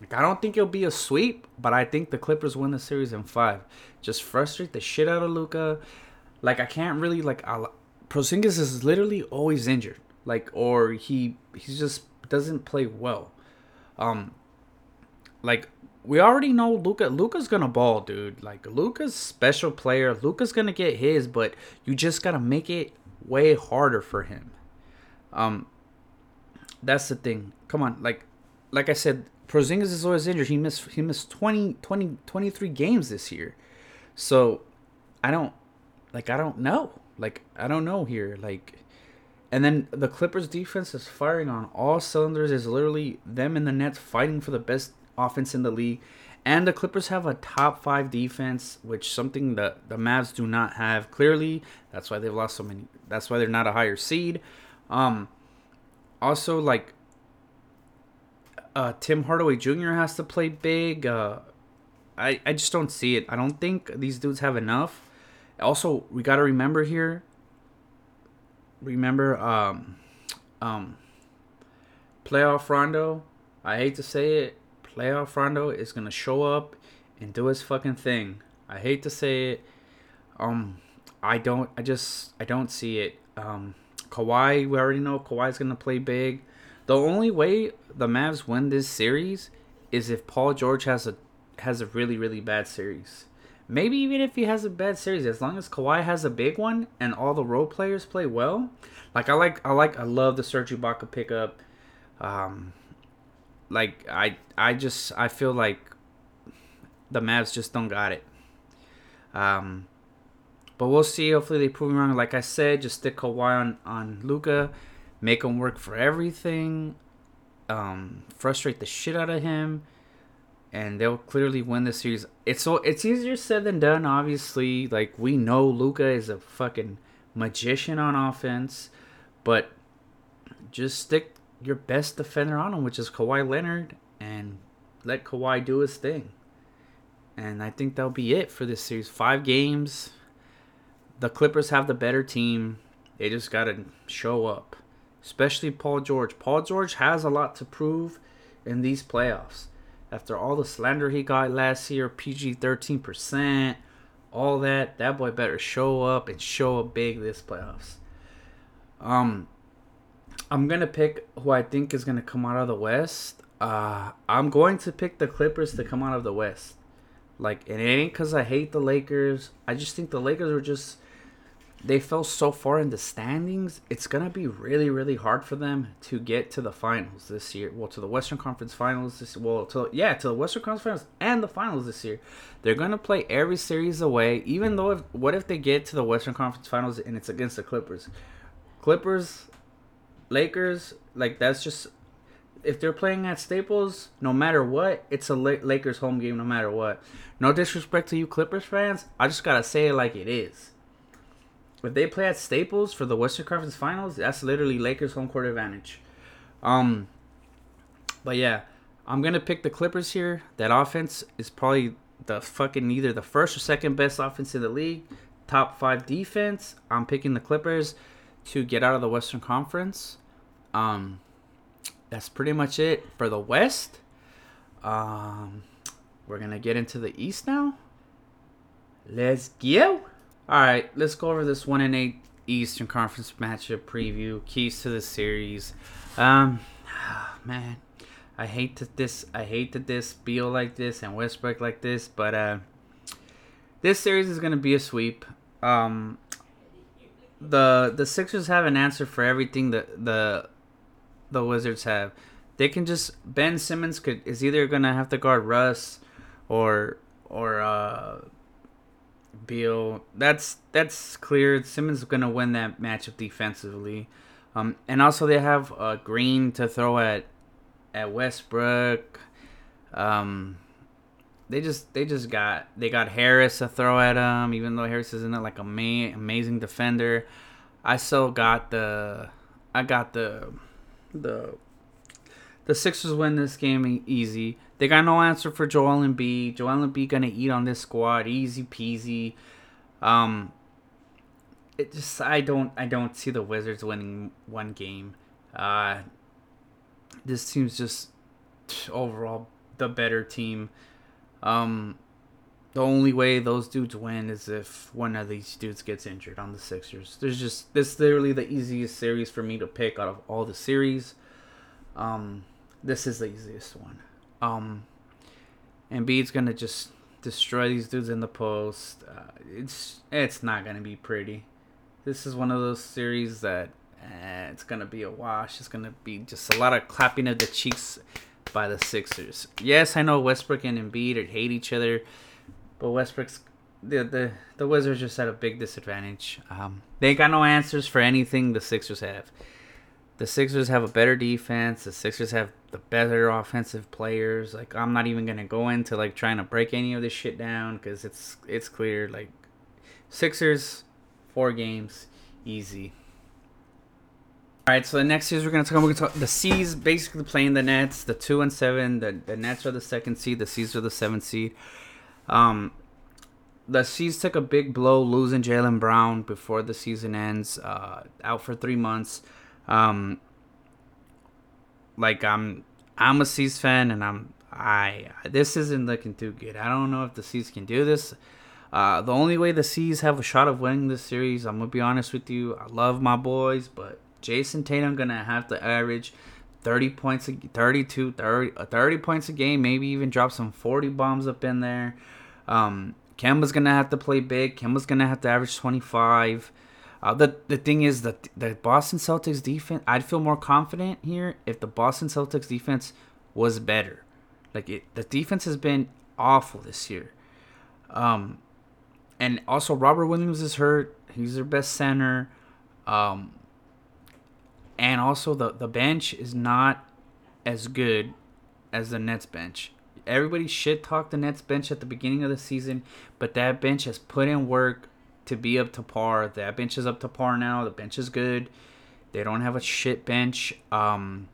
Like I don't think it'll be a sweep, but I think the Clippers win the series in five. Just frustrate the shit out of Luka. Like I can't really like I'll, Porzingis is literally always injured. Like or he he just doesn't play well. Um like we already know Luka. Luka's gonna ball, dude. Like Luka's special player. Luka's gonna get his, but you just gotta make it way harder for him. Um, that's the thing. Come on, like, like I said, Porzingis is always injured. He missed he missed 20, 20 23 games this year. So, I don't like I don't know. Like I don't know here. Like, and then the Clippers defense is firing on all cylinders. Is literally them in the Nets fighting for the best offense in the league. And the Clippers have a top five defense, which something that the Mavs do not have. Clearly, that's why they've lost so many. That's why they're not a higher seed. Um, also, like uh, Tim Hardaway Jr. has to play big. Uh, I I just don't see it. I don't think these dudes have enough. Also, we got to remember here. Remember, um, um, playoff Rondo. I hate to say it, playoff Rondo is gonna show up and do his fucking thing. I hate to say it. Um, I don't. I just. I don't see it. Um, Kawhi. We already know Kawhi's gonna play big. The only way the Mavs win this series is if Paul George has a has a really really bad series. Maybe even if he has a bad series, as long as Kawhi has a big one and all the role players play well. Like I like I like I love the Serge Ibaka pickup. Um, like I I just I feel like the Mavs just don't got it. Um, but we'll see. Hopefully they prove me wrong. Like I said, just stick Kawhi on on Luka, make him work for everything. Um, frustrate the shit out of him, and they'll clearly win the series. It's so it's easier said than done. Obviously, like we know Luka is a fucking magician on offense, but just stick your best defender on him, which is Kawhi Leonard, and let Kawhi do his thing. And I think that'll be it for this series. Five games. The Clippers have the better team. They just got to show up. Especially Paul George. Paul George has a lot to prove in these playoffs. After all the slander he got last year, PG 13%, all that, that boy better show up and show up big this playoffs. Um, I'm gonna pick who I think is gonna come out of the West. Uh, I'm going to pick the Clippers to come out of the West. Like, and it ain't because I hate the Lakers. I just think the Lakers were just they fell so far in the standings. It's gonna be really, really hard for them to get to the finals this year. Well, to the Western Conference Finals this. Well, to yeah, to the Western Conference Finals and the finals this year. They're gonna play every series away. Even though, if what if they get to the Western Conference Finals and it's against the Clippers? Clippers, Lakers, like that's just if they're playing at Staples, no matter what, it's a Lakers home game no matter what. No disrespect to you Clippers fans, I just gotta say it like it is. If they play at Staples for the Western Conference Finals, that's literally Lakers home court advantage. Um, but yeah, I'm gonna pick the Clippers here. That offense is probably the fucking either the first or second best offense in the league. Top five defense. I'm picking the Clippers to get out of the Western Conference. Um, that's pretty much it for the West. Um, we're gonna get into the East now. Let's go. All right, let's go over this one and eight Eastern Conference matchup preview. Keys to the series. Um, man, I hate that this. I hate that this Beal like this and Westbrook like this, but uh, this series is gonna be a sweep. Um, the the Sixers have an answer for everything that the the Wizards have. They can just Ben Simmons could is either gonna have to guard Russ or or uh Beal. That's that's clear. Simmons is gonna win that matchup defensively. Um, and also they have uh, Green to throw at at Westbrook. Um, they just they just got they got Harris to throw at him, even though Harris isn't like a ma- amazing defender. I still got the I got the the the Sixers win this game easy. They got no answer for Joel Embiid. Joel Embiid gonna eat on this squad, easy peasy. Um, it just I don't I don't see the Wizards winning one game. Uh, this team's just overall the better team. Um, the only way those dudes win is if one of these dudes gets injured on the Sixers. There's just this literally the easiest series for me to pick out of all the series. Um, this is the easiest one. Um, Embiid's gonna just destroy these dudes in the post. Uh, it's it's not gonna be pretty. This is one of those series that eh, it's gonna be a wash. It's gonna be just a lot of clapping of the cheeks by the Sixers. Yes, I know Westbrook and Embiid hate each other but Westbrook's the the the Wizards just had a big disadvantage. Um, they got no answers for anything the Sixers have. The Sixers have a better defense. The Sixers have the better offensive players. Like I'm not even gonna go into like trying to break any of this shit down because it's it's clear. Like Sixers, four games, easy. All right, so the next series we're. We're gonna talk the C's basically playing the Nets. The two and seven. The the Nets are the second seed. The C's are the seventh seed. Um, the C's took a big blow losing Jaylen Brown before the season ends, uh, out for three months. Um, like I'm, I'm a C's fan, and I'm I this isn't looking too good. I don't know if the C's can do this. Uh, the only way the C's have a shot of winning this series, I'm gonna be honest with you. I love my boys, but Jayson Tatum gonna have to average 30 points, a, 32, 30, uh, 30 points a game, maybe even drop some 40 bombs up in there. Um, Kemba's gonna have to play big. Kemba's gonna have to average 25. Uh, the the thing is that the Boston Celtics defense, I'd feel more confident here if the Boston Celtics defense was better. Like it, the defense has been awful this year. Um, and also Robert Williams is hurt. He's their best center. Um, and also the the bench is not as good as the Nets bench. Everybody shit talked the Nets bench at the beginning of the season, but that bench has put in work to be up to par. That bench is up to par now. The bench is good. They don't have a shit bench. Um,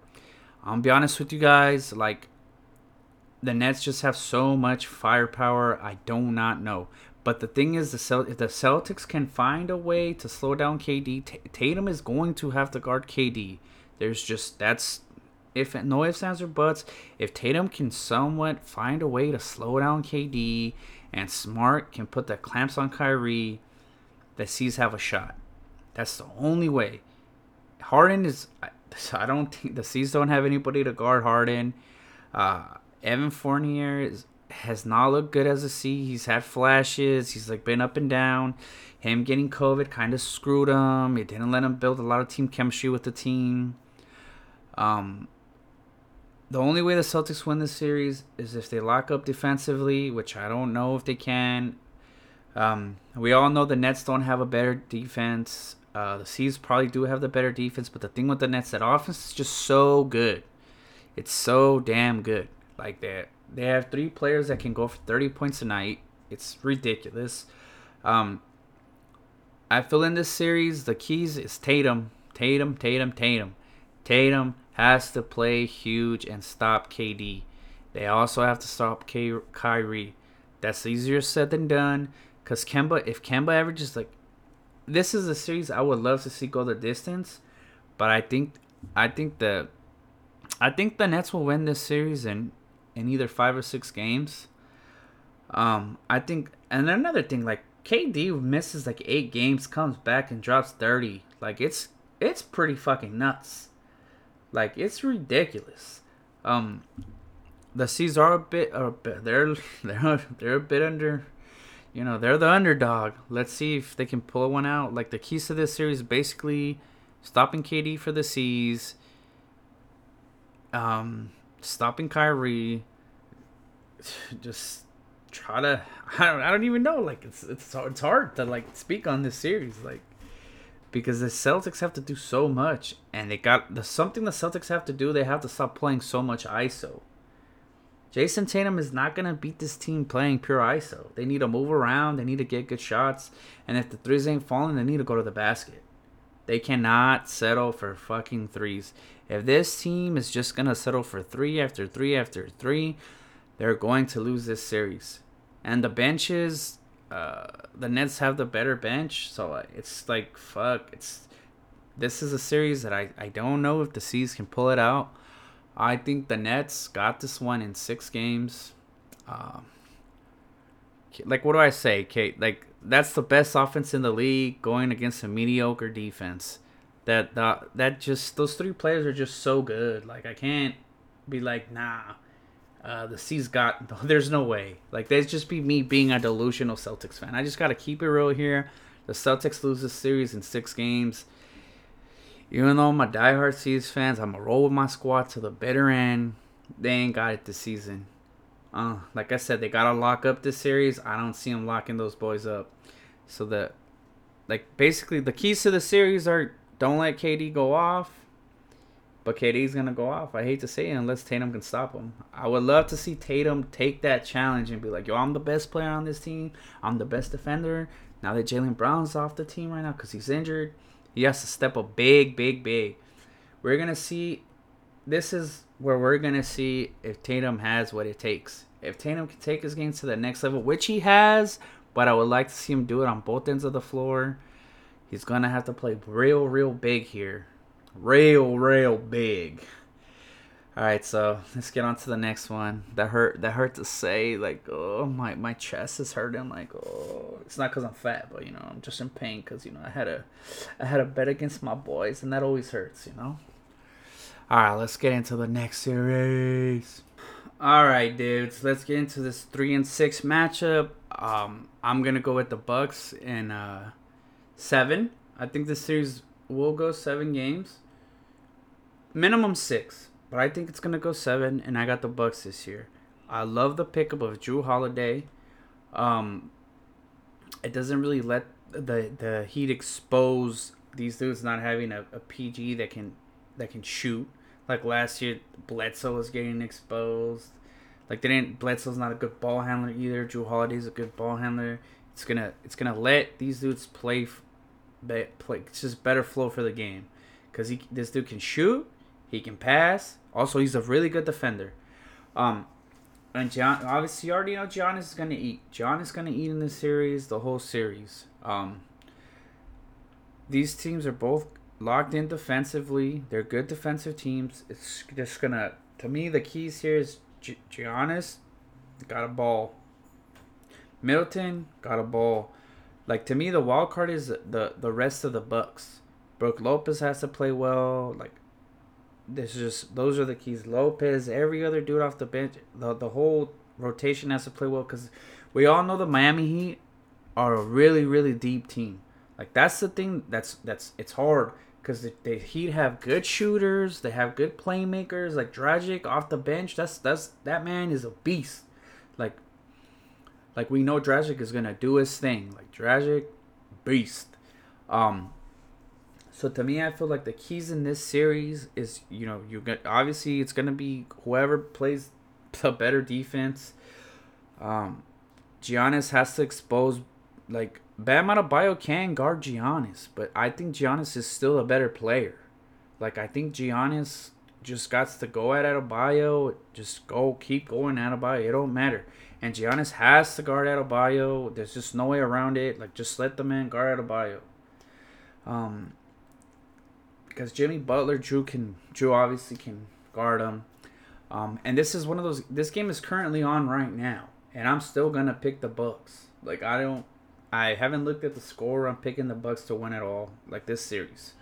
I'll be honest with you guys. Like the Nets just have so much firepower. I do not know. But the thing is, the Cel- if the Celtics can find a way to slow down KD, T- Tatum is going to have to guard KD. There's just that's if no ifs ands or buts. If Tatum can somewhat find a way to slow down KD, and Smart can put the clamps on Kyrie, the C's have a shot. That's the only way. Harden is. I don't think the C's don't have anybody to guard Harden. Uh, Evan Fournier is has not looked good as a C. He's had flashes. He's like been up and down. Him getting COVID kind of screwed him. It didn't let him build a lot of team chemistry with the team. Um, the only way the Celtics win this series is if they lock up defensively, which I don't know if they can. Um, we all know the Nets don't have a better defense. Uh, the C's probably do have the better defense, but the thing with the Nets, that offense is just so good. It's so damn good. Like that, they have three players that can go for 30 points a night. It's ridiculous. Um, I feel in this series, the keys is Tatum, Tatum, Tatum, Tatum. Tatum has to play huge and stop KD. They also have to stop K- Kyrie. That's easier said than done. Cause Kemba, if Kemba averages like, this is a series I would love to see go the distance, but I think, I think the, I think the Nets will win this series and in either five or six games. Um, I think, and another thing, like KD misses like eight games, comes back and drops thirty. Like it's it's pretty fucking nuts. Like it's ridiculous. Um, the C's are a bit, are a bit they're they're they're a bit under. You know they're the underdog. Let's see if they can pull one out. Like the keys to this series, basically stopping KD for the C's. Um, stopping Kyrie, just try to I don't I don't even know like it's it's it's hard to like speak on this series like because the Celtics have to do so much and they got the something the Celtics have to do they have to stop playing so much ISO. Jayson Tatum is not gonna beat this team playing pure ISO. They need to move around. They need to get good shots. And if the threes ain't falling, they need to go to the basket. They cannot settle for fucking threes. If this team is just going to settle for three after three after three, they're going to lose this series. And the benches, uh, the Nets have the better bench. So it's like, fuck. It's This is a series that I, I don't know if the C's can pull it out. I think the Nets got this one in six games. Um, like, what do I say, Kate? Like, that's the best offense in the league going against a mediocre defense. That that that just those three players are just so good. Like I can't be like nah. Uh, the C's got there's no way. Like that's just be me being a delusional Celtics fan. I just gotta keep it real here. The Celtics lose this series in six games. Even though I'm a diehard C's fans, I'm gonna roll with my squad to the bitter end. They ain't got it this season. Uh, like I said, they gotta lock up this series. I don't see them locking those boys up. So that, like basically the keys to the series are don't let KD go off. But KD's gonna go off. I hate to say it unless Tatum can stop him. I would love to see Tatum take that challenge and be like, "Yo, I'm the best player on this team. I'm the best defender." Now that Jaylen Brown's off the team right now because he's injured, he has to step up big, big, big. We're gonna see. This is where we're gonna see if Tatum has what it takes. If Tatum can take his game to the next level, which he has, but I would like to see him do it on both ends of the floor. He's gonna have to play real, real big here, real, real big. All right, so let's get on to the next one. That hurt. That hurt to say. Like, oh my, my chest is hurting. Like, oh, it's not cause I'm fat, but you know, I'm just in pain because you know I had a, I had a bet against my boys, and that always hurts, you know. All right, let's get into the next series. All right, dudes, let's get into this three and six matchup. Um, I'm gonna go with the Bucks and uh, seven. I think this series will go seven games, minimum six but I think it's gonna go seven, and I got the Bucks this year. I love the pickup of Jrue Holiday. Um, it doesn't really let the the Heat expose these dudes not having a, a PG that can that can shoot. Like last year, Bledsoe was getting exposed. Like they didn't. Bledsoe's not a good ball handler either. Jrue Holiday's a good ball handler. It's gonna it's gonna let these dudes play, play. It's just better flow for the game, cause he this dude can shoot, he can pass, also, he's a really good defender. Um, and John, obviously, you already know John is to eat. John is to eat in this series, the whole series. Um, these teams are both locked in defensively. They're good defensive teams. It's just going to, me, the keys here is Giannis got a ball. Middleton got a ball. Like to me, the wild card is the the rest of the Bucks. Brook Lopez has to play well. Like this is just those are the keys. Lopez, every other dude off the bench, the the whole rotation has to play well because we all know the Miami Heat are a really really deep team. Like that's the thing that's that's it's hard because the, the Heat have good shooters, they have good playmakers like Dragic off the bench. That's that's that man is a beast. Like like we know Dragic is gonna do his thing. Like Dragic, beast. Um, so to me, I feel like the keys in this series is you know you get obviously it's gonna be whoever plays the better defense. Um, Giannis has to expose like Bam Adebayo can guard Giannis, but I think Giannis is still a better player. Like I think Giannis just got to go at Adebayo, just go keep going Adebayo. It don't matter. And Giannis has to guard Adebayo. There's just no way around it. Like just let the man guard Adebayo. Um, because Jimmy Butler, Jrue can, Jrue obviously can guard him. Um, and this is one of those. This game is currently on right now, and I'm still gonna pick the Bucks. Like I don't, I haven't looked at the score. I'm picking the Bucks to win it all, like this series.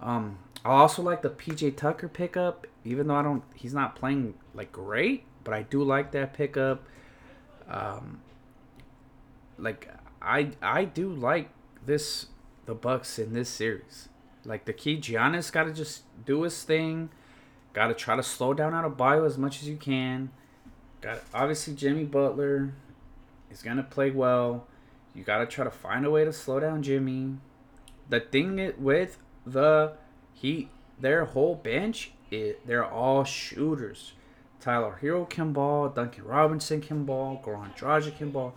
Um, I also like the PJ Tucker pickup, even though I don't. He's not playing like great, but I do like that pickup. Um, like I I do like this the Bucks in this series. Like the key, Giannis got to just do his thing. Got to try to slow down Adebayo as much as you can. Got obviously Jimmy Butler is gonna play well. You got to try to find a way to slow down Jimmy. The thing with the Heat, their whole bench, it, they're all shooters. Tyler Herro can ball, Duncan Robinson can ball, Goran Dragic can ball.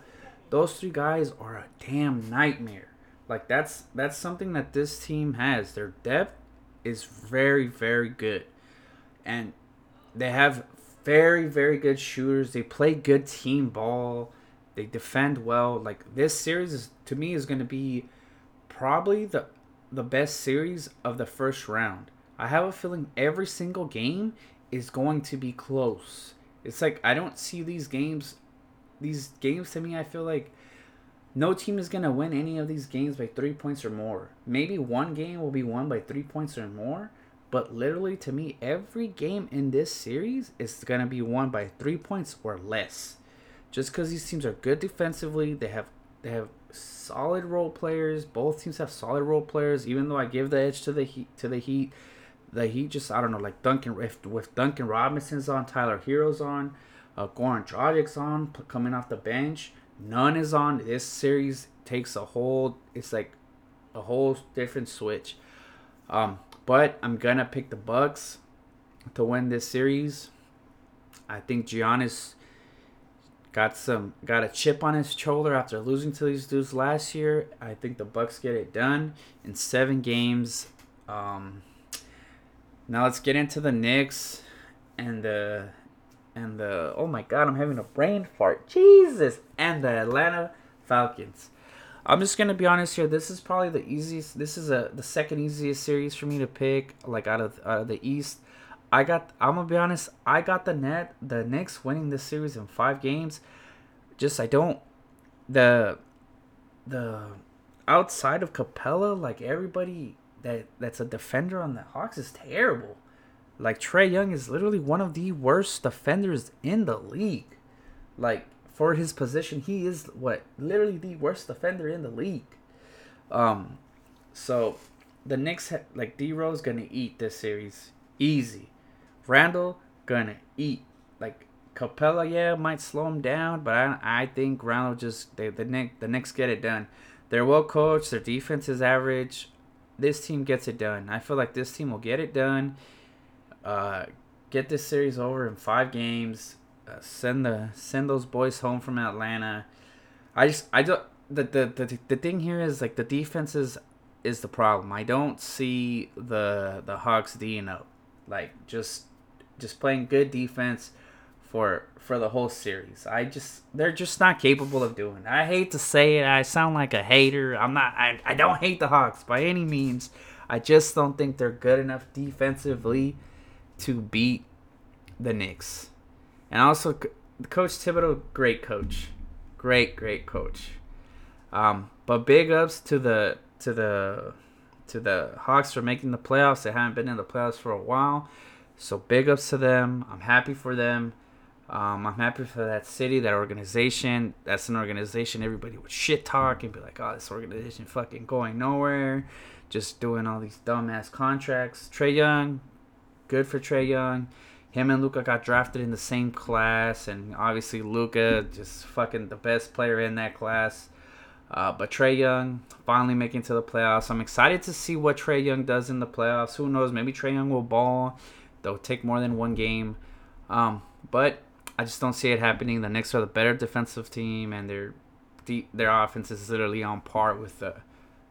Those three guys are a damn nightmare. Like that's that's something that this team has. Their depth is very very good, and they have very very good shooters. They play good team ball. They defend well. Like this series is to me is going to be probably the the best series of the first round. I have a feeling every single game is going to be close. It's like I don't see these games these games to me I feel like no team is going to win any of these games by three points or more. Maybe one game will be won by three points or more, but literally to me, every game in this series is going to be won by three points or less. Just because these teams are good defensively, they have they have solid role players. Both teams have solid role players. Even though I give the edge to the Heat, to the Heat, the Heat just I don't know like Duncan if with Duncan Robinson's on, Tyler Herro's on, uh, Goran Dragic's on coming off the bench. Nunn is on. This series takes a whole. It's like a whole different switch. Um, but I'm gonna pick the Bucks to win this series. I think Giannis got some got a chip on his shoulder after losing to these dudes last year. I think the Bucks get it done in seven games. Um, now let's get into the Knicks and the and the oh my god, I'm having a brain fart. Jesus, and the Atlanta Falcons. I'm just gonna be honest here. This is probably the easiest. This is a the second easiest series for me to pick. Like out of out of the East, I got. I'm gonna be honest. I got the net. The Knicks winning this series in five games. Just I don't. The. The. Outside of Capela, like everybody that that's a defender on the Hawks is terrible. Like Trae Young is literally one of the worst defenders in the league. Like for his position, he is what literally the worst defender in the league. Um, so the Knicks ha- like D Rose gonna eat this series easy. Randle gonna eat like Capela, Yeah, might slow him down, but I I think Randle just they, the Knicks the Knicks get it done. They're well coached. Their defense is average. This team gets it done. I feel like this team will get it done. Uh, get this series over in five games. Uh, send the send those boys home from Atlanta. I just I don't the, the the the thing here is like the defense is is the problem. I don't see the the Hawks D'ing up. Like just just playing good defense for for the whole series. I just they're just not capable of doing. I hate to say it. I sound like a hater. I'm not I, I don't hate the Hawks by any means. I just don't think they're good enough defensively to beat the Knicks. And also Coach Thibodeau, great coach. Great, great coach. Um, but big ups to the to the to the Hawks for making the playoffs. They haven't been in the playoffs for a while. So big ups to them. I'm happy for them. Um, I'm happy for that city, that organization. That's an organization everybody would shit talk and be like, oh, this organization fucking going nowhere. Just doing all these dumbass contracts. Trae Young, good for Trae Young. Him and Luka got drafted in the same class, and obviously Luka just fucking the best player in that class. Uh, but Trae Young finally making to the playoffs. I'm excited to see what Trae Young does in the playoffs. Who knows? Maybe Trae Young will ball. They'll take more than one game. Um, but I just don't see it happening. The Knicks are the better defensive team, and their their offense is literally on par with the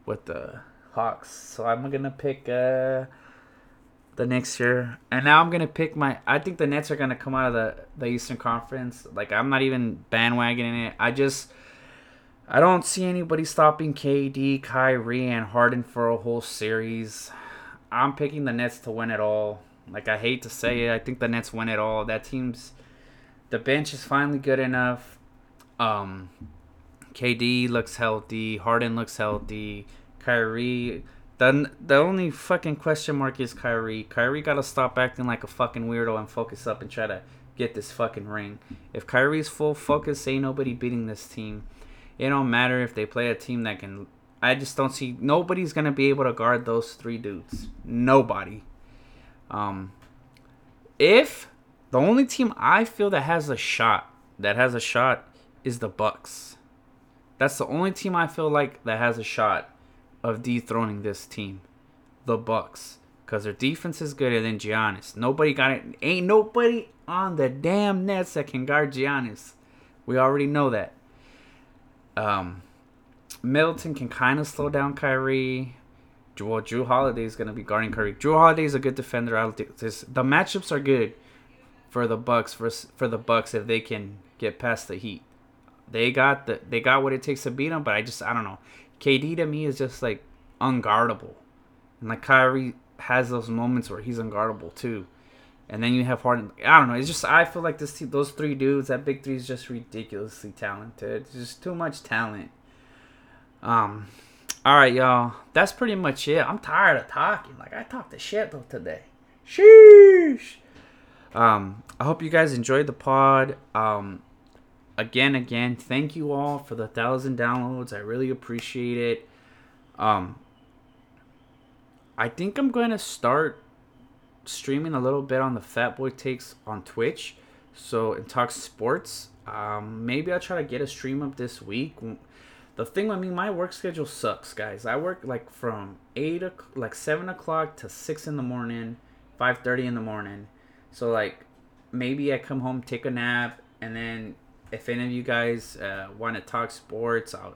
with the Hawks. So I'm gonna pick uh, the Knicks year, and now I'm gonna pick my. I think the Nets are gonna come out of the the Eastern Conference. Like I'm not even bandwagoning it. I just I don't see anybody stopping KD, Kyrie, and Harden for a whole series. I'm picking the Nets to win it all. Like I hate to say it, I think the Nets win it all. That team's the bench is finally good enough. Um, KD looks healthy. Harden looks healthy. Kyrie. The, the only fucking question mark is Kyrie. Kyrie gotta stop acting like a fucking weirdo and focus up and try to get this fucking ring. If Kyrie's full focus, ain't nobody beating this team. It don't matter if they play a team that can. I just don't see nobody's gonna be able to guard those three dudes. Nobody. Um, if the only team I feel that has a shot, that has a shot, is the Bucks. That's the only team I feel like that has a shot of dethroning this team, the Bucks, because their defense is good. And then Giannis, nobody got it. Ain't nobody on the damn Nets that can guard Giannis. We already know that. Um, Middleton can kind of slow down Kyrie. Well, Jrue Holiday is going to be guarding Kyrie. Jrue Holiday is a good defender. I don't this, the matchups are good for the Bucks for for the Bucks if they can get past the Heat. They got the they got what it takes to beat them, but I just I don't know. KD to me is just like unguardable, and like Kyrie has those moments where he's unguardable too. And then you have Harden. I don't know. It's just I feel like this team, those three dudes, that big three is just ridiculously talented. It's just too much talent. Um, all right, y'all. That's pretty much it. I'm tired of talking. Like I talked to shit though today. Sheesh. Um, I hope you guys enjoyed the pod. Um, again, again, thank you all for the thousand downloads. I really appreciate it. Um, I think I'm going to start streaming a little bit on the Fat Boy Takes on Twitch. So in talk sports, um, maybe I'll try to get a stream up this week. The thing with me, my work schedule sucks, guys. I work like from eight, like seven o'clock to six in the morning, five thirty in the morning. So like, maybe I come home, take a nap, and then if any of you guys uh, want to talk sports, I'll,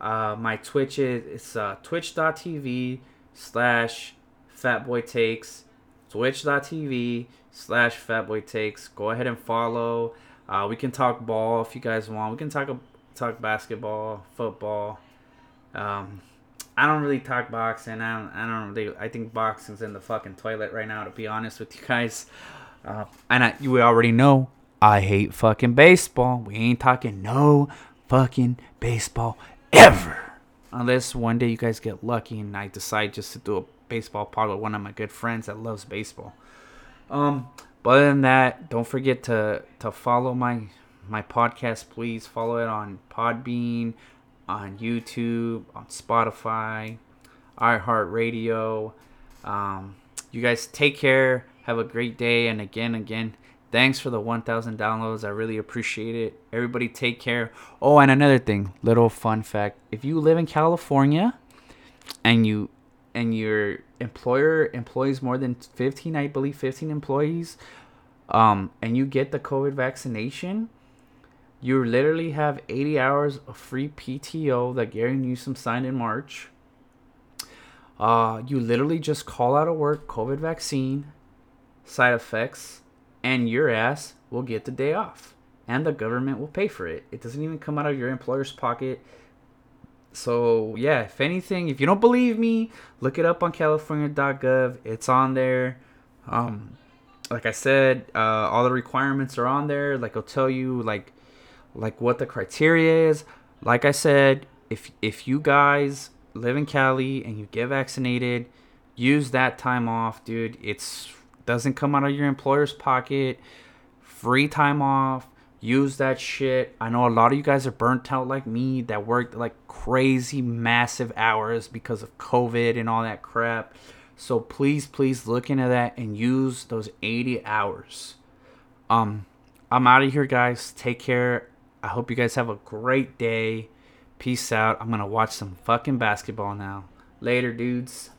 uh, my Twitch is it's uh, twitch.tv slash fatboy takes twitch.tv slash fatboy takes go ahead and follow uh, we can talk ball if you guys want we can talk talk basketball football um, I don't really talk boxing. I don't. I don't really. I think boxing's in the fucking toilet right now. To be honest with you guys, uh, and I, you already know I hate fucking baseball. We ain't talking no fucking baseball ever, unless one day you guys get lucky and I decide just to do a baseball pod with one of my good friends that loves baseball. Um, but other than that, don't forget to to follow my my podcast. Please follow it on Podbean, on YouTube, on Spotify, iHeartRadio. Um, you guys take care. Have a great day. And again, again, thanks for the 1,000 downloads. I really appreciate it. Everybody take care. Oh, and another thing, little fun fact. If you live in California and you and your employer employs more than 15, I believe 15 employees, um, and you get the COVID vaccination, you literally have 80 hours of free PTO that Gary Newsom signed in March. Uh, you literally just call out of work COVID vaccine, side effects, and your ass will get the day off. And the government will pay for it. It doesn't even come out of your employer's pocket. So, yeah, if anything, if you don't believe me, look it up on california.gov. It's on there. Um, like I said, uh, all the requirements are on there. Like, I'll tell you, like, like what the criteria is. Like I said, if if you guys live in Cali and you get vaccinated, use that time off, dude. It's doesn't come out of your employer's pocket. Free time off. Use that shit. I know a lot of you guys are burnt out like me that worked like crazy massive hours because of COVID and all that crap. So please, please look into that and use those 80 hours. Um, I'm out of here, guys. Take care. I hope you guys have a great day. Peace out. I'm gonna watch some fucking basketball now. Later, dudes.